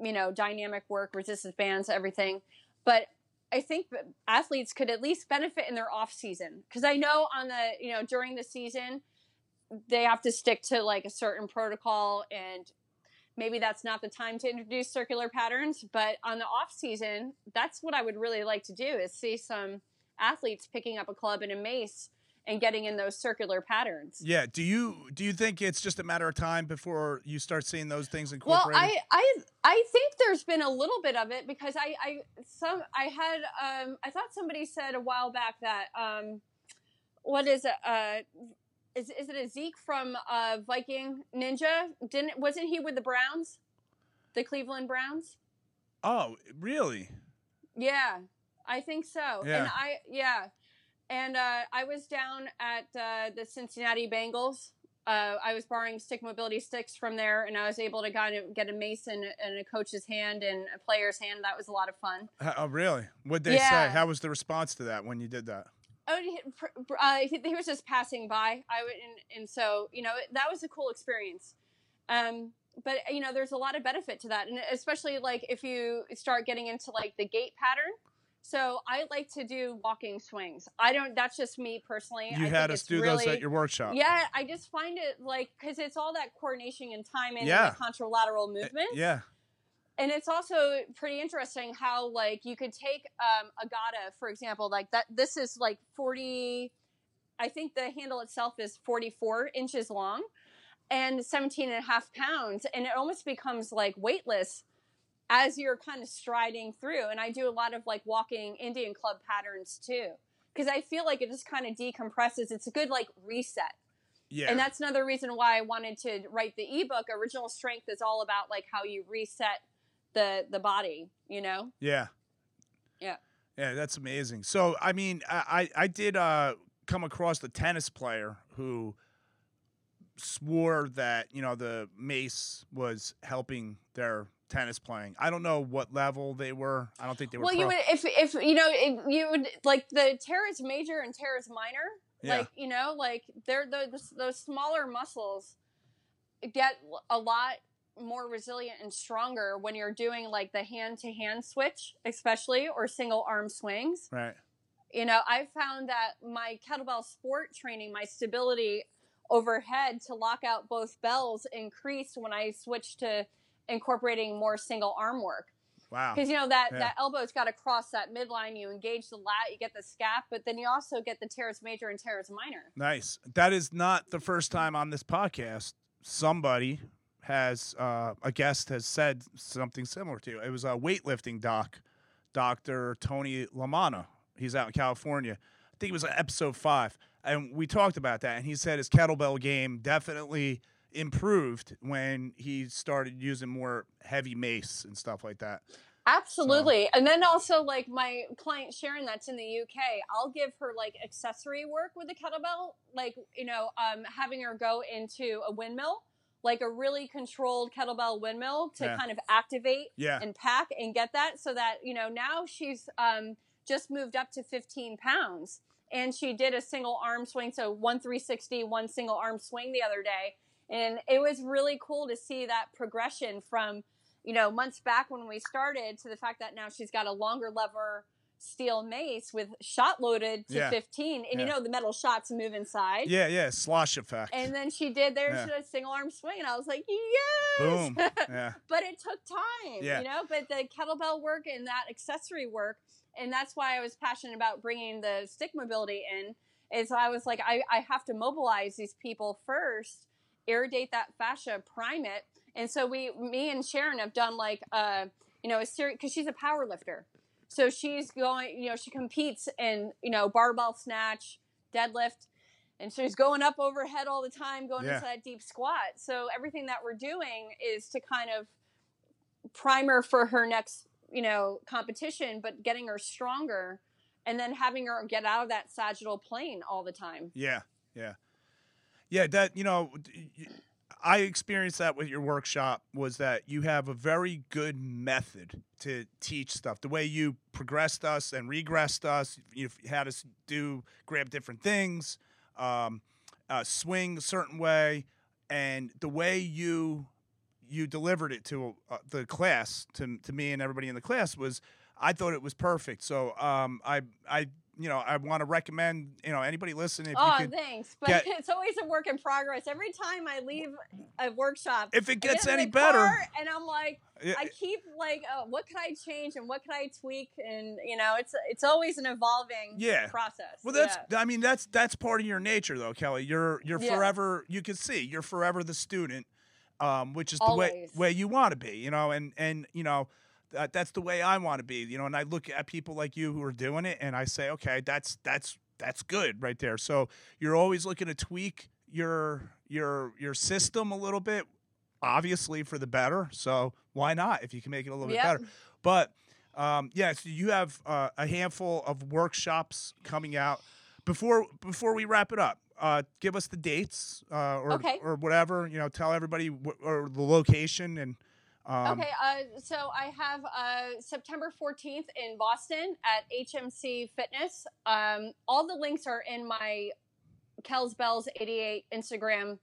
you know dynamic work, resistance bands, everything. But I think athletes could at least benefit in their off season because I know on the you know during the season they have to stick to like a certain protocol and maybe that's not the time to introduce circular patterns but on the off season that's what i would really like to do is see some athletes picking up a club and a mace and getting in those circular patterns Yeah. Do you do you think it's just a matter of time before you start seeing those things well incorporated? i i i think there's been a little bit of it because i i some i had um i thought somebody said a while back that um what is it uh is, is it a Zeke from uh, Viking Ninja? Didn't wasn't he with the Browns, the Cleveland Browns? oh, really? Yeah, I think so. Yeah. And I yeah, and uh, I was down at uh, the Cincinnati Bengals. Uh, I was borrowing stick mobility sticks from there, and I was able to kind of get a mason and a coach's hand and a player's hand. That was a lot of fun. Oh, really? What'd they Yeah. say? How was the response to that when you did that? Oh, he, pr- pr- uh, he, he was just passing by. I would, and, and so you know that was a cool experience. Um, but you know, there's a lot of benefit to that, and especially like if you start getting into like the gait pattern. So I like to do walking swings. I don't. That's just me personally. You I had think us do really, those at your workshop. Yeah, I just find it like because it's all that coordination and timing Yeah. and the contralateral Uh, movement. Yeah. and it's also pretty interesting how like you could take um, a gada for example like that this is like 40 i think the handle itself is 44 inches long and 17 and a half pounds and it almost becomes like weightless as you're kind of striding through and i do a lot of like walking indian club patterns too because i feel like it just kind of decompresses it's a good like reset Yeah. and that's another reason why I wanted to write the ebook. Original Strength is all about like how you reset the the body. You know. Yeah. Yeah. Yeah, that's amazing. So, I mean, I I I did uh come across the tennis player who swore that, you know, the mace was helping their tennis playing. I don't know what level they were. I don't think they were Well, pro. you would if if you know if you would like the teres major and teres minor. Yeah. Like you know, like they're the, the those smaller muscles get a lot more resilient and stronger when you're doing like the hand to hand switch, especially or single arm swings. right. you know i found that my kettlebell sport training my stability overhead to lock out both bells increased when i switched to incorporating more single arm work Wow. because you know that Yeah. that elbow's got to cross that midline you engage the lat you get the scap but then you also get the teres major and teres minor Nice. That is not the first time on this podcast somebody has uh, a guest has said something similar to you. It was a weightlifting doc, Dr. Tony Lamana. He's out in California. I think it was episode five. And we talked about that. And he said his kettlebell game definitely improved when he started using more heavy mace and stuff like that. Absolutely. And then also like my client Sharon that's in the UK, I'll give her like accessory work with the kettlebell, like, you know, um, having her go into a windmill, like a really controlled kettlebell windmill to Yeah. kind of activate Yeah. and pack and get that so that, you know, now she's um, just moved up to 15 pounds and she did a single arm swing. So one 360, one single arm swing the other day. And it was really cool to see that progression from, you know, months back when we started to the fact that now she's got a longer lever steel mace with shot loaded to Yeah. 15. And you know, the metal shots move inside. Yeah, yeah. Slosh effect. And then she did there's Yeah. a single arm swing, and I was like, yes. Boom. [laughs] Yeah. but it took time, Yeah. you know. But the kettlebell work and that accessory work, and that's why I was passionate about bringing the stick mobility in. Is I was like, I, I have to mobilize these people first, irrigate that fascia, prime it, and so we, me and Sharon have done like, uh, you know, a series because she's a power lifter, so she's going, you know, she competes in, you know, barbell snatch, deadlift. And she's going up overhead all the time, going Yeah. into that deep squat. So everything that we're doing is to kind of prime her for her next, you know, competition, but getting her stronger and then having her get out of that sagittal plane all the time. Yeah, yeah, yeah. That you know, I experienced that with your workshop. Was that you have a very good method to teach stuff. The way you progressed us and regressed us, you've had us do grab different things, um, uh, swing a certain way, and the way you you delivered it to uh, the class to to me and everybody in the class was I thought it was perfect. So um, I I you know I want to recommend you know anybody listening if oh, you could thanks. But get- [laughs] it's always a work in progress. Every time I leave a workshop, if it gets any better. and I'm like, yeah, I keep like, oh, what could I change and what could I tweak? And you know, it's it's always an evolving Yeah. process. well, that's Yeah. I mean that's that's part of your nature though, Kelly. You're you're Yeah. forever. You can see you're forever the student, um, which is the way way you want to be. You know, and and you know. That, that's the way I want to be, you know. And I look at people like you who are doing it, and I say, okay, that's that's that's good right there. So you're always looking to tweak your your your system a little bit, obviously for the better. So why not if you can make it a little Yep. bit better? But um, yeah, so you have uh, a handful of workshops coming out. Before before we wrap it up, uh, give us the dates uh, or Okay. or whatever. You know, tell everybody wh- or the location and. Um, okay, uh, so I have uh, September 14th in Boston at HMC Fitness. Um, all the links are in my Kells Bells 88 Instagram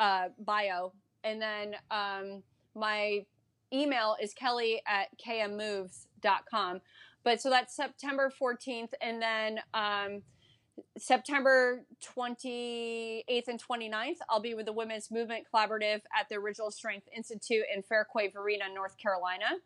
uh, bio. And then um, my email is kelly at kmmoves.com. But so that's September 14th. And then um, September 28th and 29th, I'll be with the Women's Movement Collaborative at the Original Strength Institute in Fuquay-Varina, North Carolina.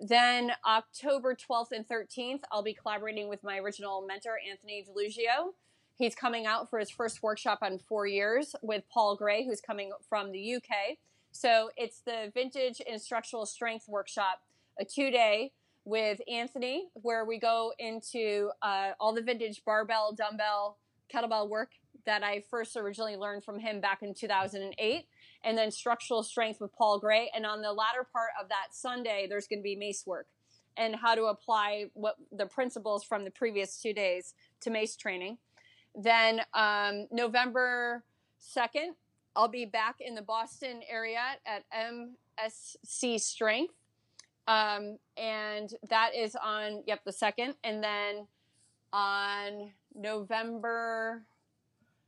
Then October 12th and 13th, I'll be collaborating with my original mentor, Anthony DiLuglio. He's coming out for his first workshop on four years with Paul Gray, who's coming from the UK. So it's the Vintage Instructional Strength Workshop, a two day with Anthony, where we go into uh, all the vintage barbell, dumbbell, kettlebell work that I first originally learned from him back in 2008, and then structural strength with Paul Gray. And on the latter part of that Sunday, there's going to be mace work and how to apply what the principles from the previous two days to mace training. Then um, November 2nd, I'll be back in the Boston area at MSC Strength um, and that is on, yep, the second. And then on November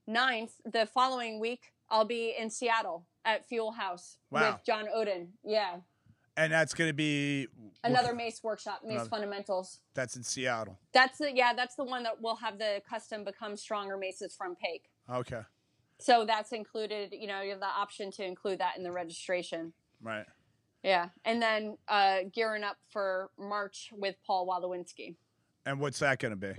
9th, the following week, I'll be in Seattle at Fuel House Wow. with John Odin. Yeah. And that's going to be Another Mace workshop, Mace Another- Fundamentals. That's in Seattle. That's the, yeah, that's the one that will have the custom become stronger maces from Paik. Okay. So that's included, you know, you have the option to include that in the registration. Right. Yeah. And then uh, gearing up for March with Paul Walowinski. And what's that going to be?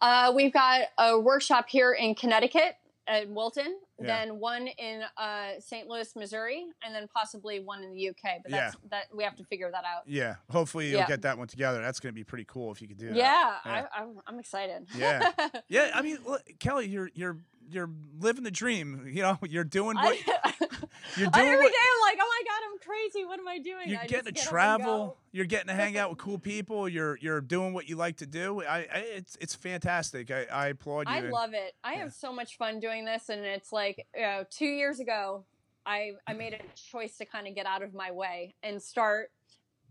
Uh, we've got a workshop here in Connecticut at Wilton, Yeah. then one in uh, St. Louis, Missouri, and then possibly one in the UK. But that's that we have to figure that out. Yeah. Hopefully you'll Yeah. get that one together. That's going to be pretty cool if you could do that. Yeah, Yeah. I, I'm, I'm excited. Yeah. [laughs] Yeah. I mean, look, Kelly, you're you're you're living the dream. You know, [laughs] you're doing what [laughs] I, you're I- doing. every what, day I'm like, oh my god, I'm crazy. What am I doing? you're I getting to travel. You're getting to hang out with cool [laughs] people. You're you're doing what you like to do. I, I it's it's fantastic. I, I applaud you. I and- love it. I Yeah. have so much fun doing this, and it's like you know, two years ago, I I made a choice to kind of get out of my way and start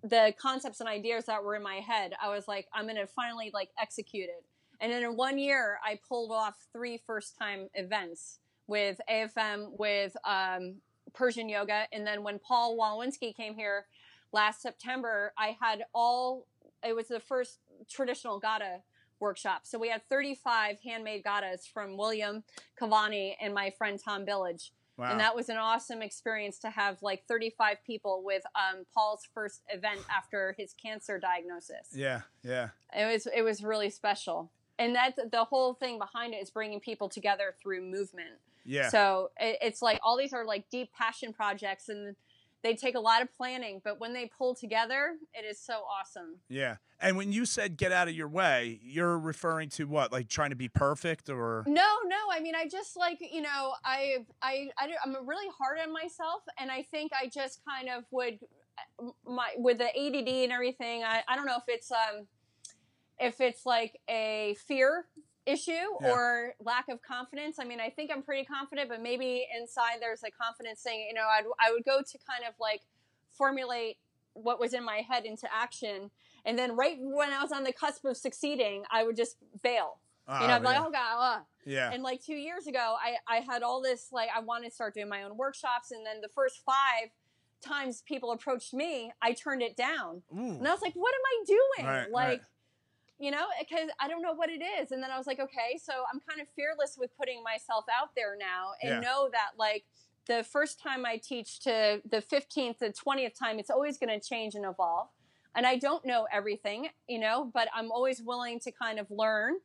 the concepts and ideas that were in my head. I was like, I'm gonna finally like execute it. And then in one year, I pulled off three first time events with AFM, with um, Persian yoga, and then when Paul Walowinski came here last September, I had all. It was the first traditional Gada workshop. So we had 35 handmade gadas from William Cavani and my friend Tom Billage. Wow. And that was an awesome experience to have like 35 people with um, Paul's first event after his cancer diagnosis. yeah. Yeah. It was it was really special. And that's the whole thing behind it is bringing people together through movement. Yeah. So it, it's like all these are like deep passion projects and they take a lot of planning, but when they pull together, it is so awesome. yeah. And when you said get out of your way, you're referring to what? Like trying to be perfect or No, no. I mean, I just like you know, I I, I i'm really hard on myself, and I think I just kind of would my with the ADD and everything. I I don't know if it's um if it's like a fear issue Yeah. or lack of confidence. I mean, I think I'm pretty confident, but maybe inside there's a confidence thing. You know, I'd, I would go to kind of like formulate what was in my head into action. And then right when I was on the cusp of succeeding, I would just bail. You know, I'm like, oh god, uh. yeah. And like two years ago, I I had all this like I wanted to start doing my own workshops, and then the first five times people approached me, I turned it down, Ooh. and I was like, what am I doing? Right, like. right. You know, because I don't know what it is. And then I was like, okay, so I'm kind of fearless with putting myself out there now and Yeah. know that, like, the first time I teach to the 15th, the 20th time, it's always going to change and evolve. And I don't know everything, you know, but I'm always willing to kind of learn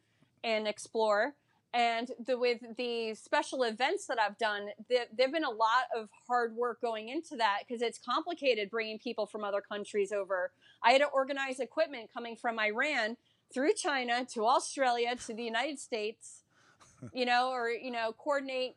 and explore. And the, with the special events that I've done, there have been a lot of hard work going into that because it's complicated bringing people from other countries over. I had to organize equipment coming from Iran through China to Australia to the United States, [laughs] you know, or, you know, coordinate.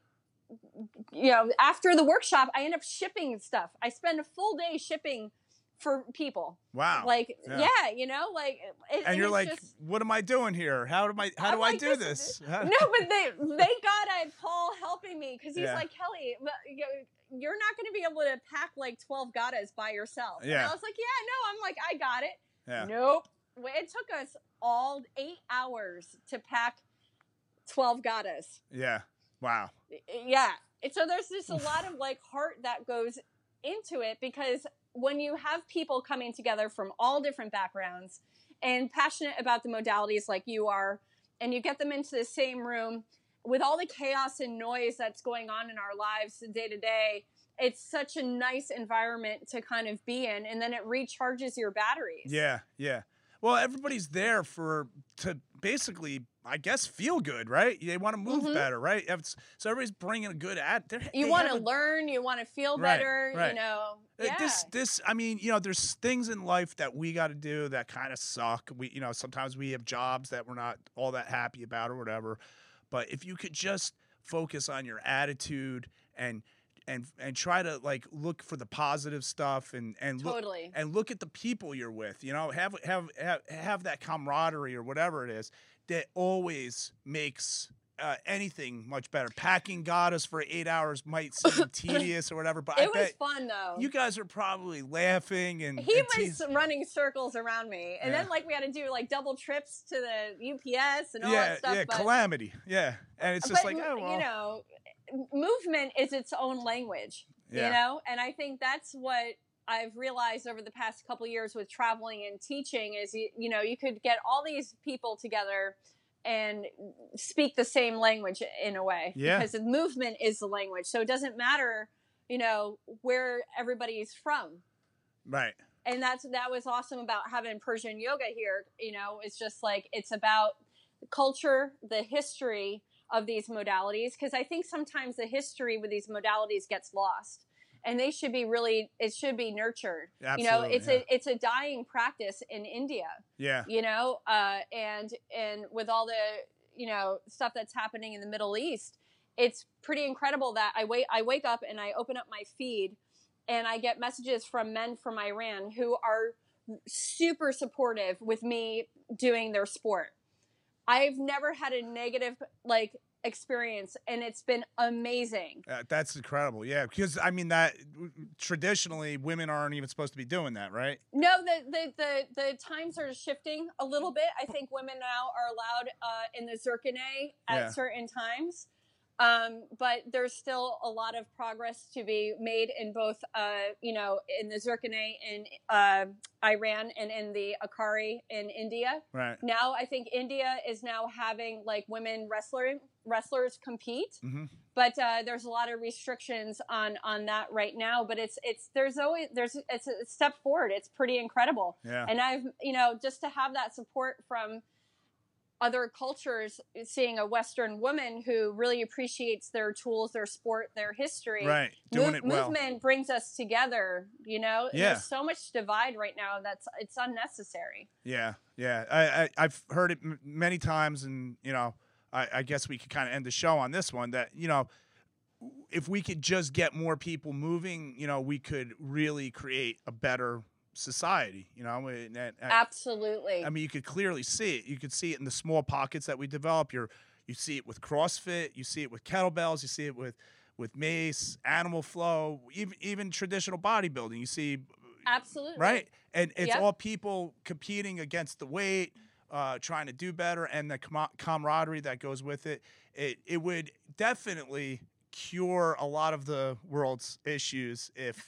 You know, after the workshop, I end up shipping stuff. I spend a full day shipping for people. Wow. Like, Yeah. yeah, you know, like, it, and you're like, just- what am I doing here? How do I how I'm do I do this this? [laughs] No, but they thank God I had Paul helping me because he's Yeah. like Kelly, you- you're not going to be able to pack like twelve gadas by yourself. And Yeah. I was like, yeah, no, I'm like, I got it. Yeah. Nope. It took us all eight hours to pack twelve gadas. Yeah. Wow. Yeah. And so there's just a lot of like heart that goes into it because when you have people coming together from all different backgrounds and passionate about the modalities like you are and you get them into the same room with all the chaos and noise that's going on in our lives day to day. It's such a nice environment to kind of be in, and then it recharges your batteries. Yeah, yeah. Well, everybody's there for to basically, I guess, feel good, right? They want to move Mhm. better, right? It's- so everybody's bringing a good they're- You want to learn, you want to feel Right, better, right. you know. Uh, Yeah. This, this, I mean, you know, there's things in life that we got to do that kind of suck. We, you know, sometimes we have jobs that we're not all that happy about or whatever. But if you could just focus on your attitude and and and try to like look for the positive stuff and and look and look at the people you're with. You know, have have have, have that camaraderie or whatever it is that always makes uh, anything much better. Packing us for eight hours might [laughs] seem tedious or whatever, but I it was bet fun though. you guys are probably laughing and he and was teas- running circles around me, and Yeah. then like we had to do like double trips to the UPS and all yeah, that stuff. yeah, but, calamity, yeah, and it's just but, like oh well, you know, movement is its own language. yeah, You know, and I think that's what I've realized over the past couple years with traveling and teaching is you, you know you could get all these people together and speak the same language in a way Yeah. because the movement is the language so it doesn't matter you know where everybody's from right, and that's that was awesome about having Persian yoga here. You know, it's just like it's about the culture, the history of these modalities. Because I think sometimes the history with these modalities gets lost, and they should be really it should be nurtured. absolutely, you know, it's yeah. a it's a dying practice in India. yeah, You know, uh, and and with all the you know stuff that's happening in the Middle East, it's pretty incredible that I wait I wake up and I open up my feed and I get messages from men from Iran who are super supportive with me doing their sport. I've never had a negative like experience and it's been amazing. Uh, that's incredible, yeah, because I mean that traditionally women aren't even supposed to be doing that, right? No, the, the, the, the times are shifting a little bit. I think women now are allowed uh, in the zurkhaneh at Yeah. certain times. Um, but there's still a lot of progress to be made in both, uh, you know, in the zurkhaneh in uh, Iran and in the akhara in India. Right. Now I think India is now having like women wrestler wrestlers compete, Mhm. but uh, there's a lot of restrictions on on that right now. But it's it's there's always there's it's a step forward. It's pretty incredible, Yeah. and I've you know just to have that support from other cultures, seeing a Western woman who really appreciates their tools, their sport, their history. Right. Doing Move- it well. Movement brings us together, you know. Yeah. There's so much divide right now that's it's unnecessary. Yeah, yeah. I, I I've heard it m- many times, and you know, I, I guess we could kind of end the show on this one. That you know, if we could just get more people moving, you know, we could really create a better society. You know, and, and- Absolutely. I mean, you could clearly see it. You could see it in the small pockets that we develop. You're, you see it with CrossFit. You see it with kettlebells. You see it with with mace, animal flow, even even traditional bodybuilding. You see Absolutely. right? And it's Yep. all people competing against the weight, uh, trying to do better, and the com- camaraderie that goes with it. It it would definitely cure a lot of the world's issues if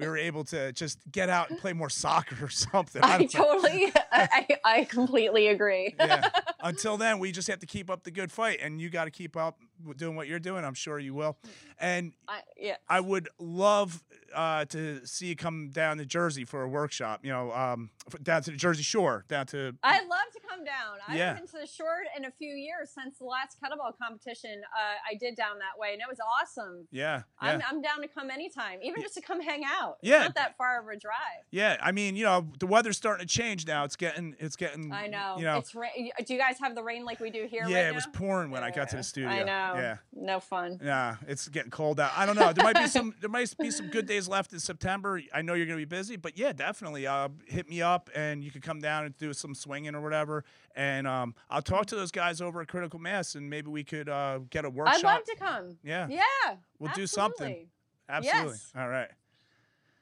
we were able to just get out and play more soccer or something. I I totally, I, I completely agree. yeah. Until then, we just have to keep up the good fight, and you got to keep up doing what you're doing. I'm sure you will. And I, yeah. I would love uh, to see you come down to Jersey for a workshop. You know, um, down to the Jersey Shore, down to I'd love to come down. I Yeah. haven't been to the shore in a few years since the last kettlebell competition uh, I did down that way, and it was awesome. yeah, yeah, I'm, I'm down to come anytime, even Yeah. just to come hang out. Yeah. It's not that far of a drive. yeah. I mean, you know, the weather's starting to change now. It's getting, it's getting. I know. You know, It's ra- Do you guys have the rain like we do here? yeah, right it was pouring when I got to the studio. I know. Yeah. No fun. Yeah, it's getting cold out. I don't know. There might be some. There might be some good days left in September. I know you're going to be busy, but yeah, definitely. Uh, hit me up, and you could come down and do some swinging or whatever. And um, I'll talk to those guys over at Critical Mass, and maybe we could uh, get a workshop. I'd love to come. Yeah, Yeah. We'll do something. absolutely. absolutely. Yes. All right.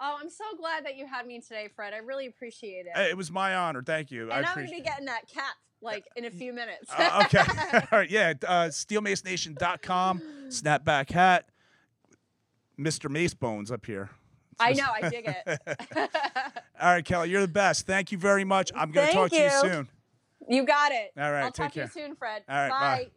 Oh, I'm so glad that you had me today, Fred. I really appreciate it. Hey, It was my honor. Thank you. I and I'm going to be getting that cap like in a few minutes. Uh, okay. [laughs] All right. Yeah. Uh, SteelMaceNation.com. Snapback hat. Mr. Mace Bones up here. I know, I dig it. [laughs] All right, Kelly, you're the best. Thank you very much. I'm going to talk to you you. soon. You got it. All right, I'll talk care. to you soon, Fred. All right, bye.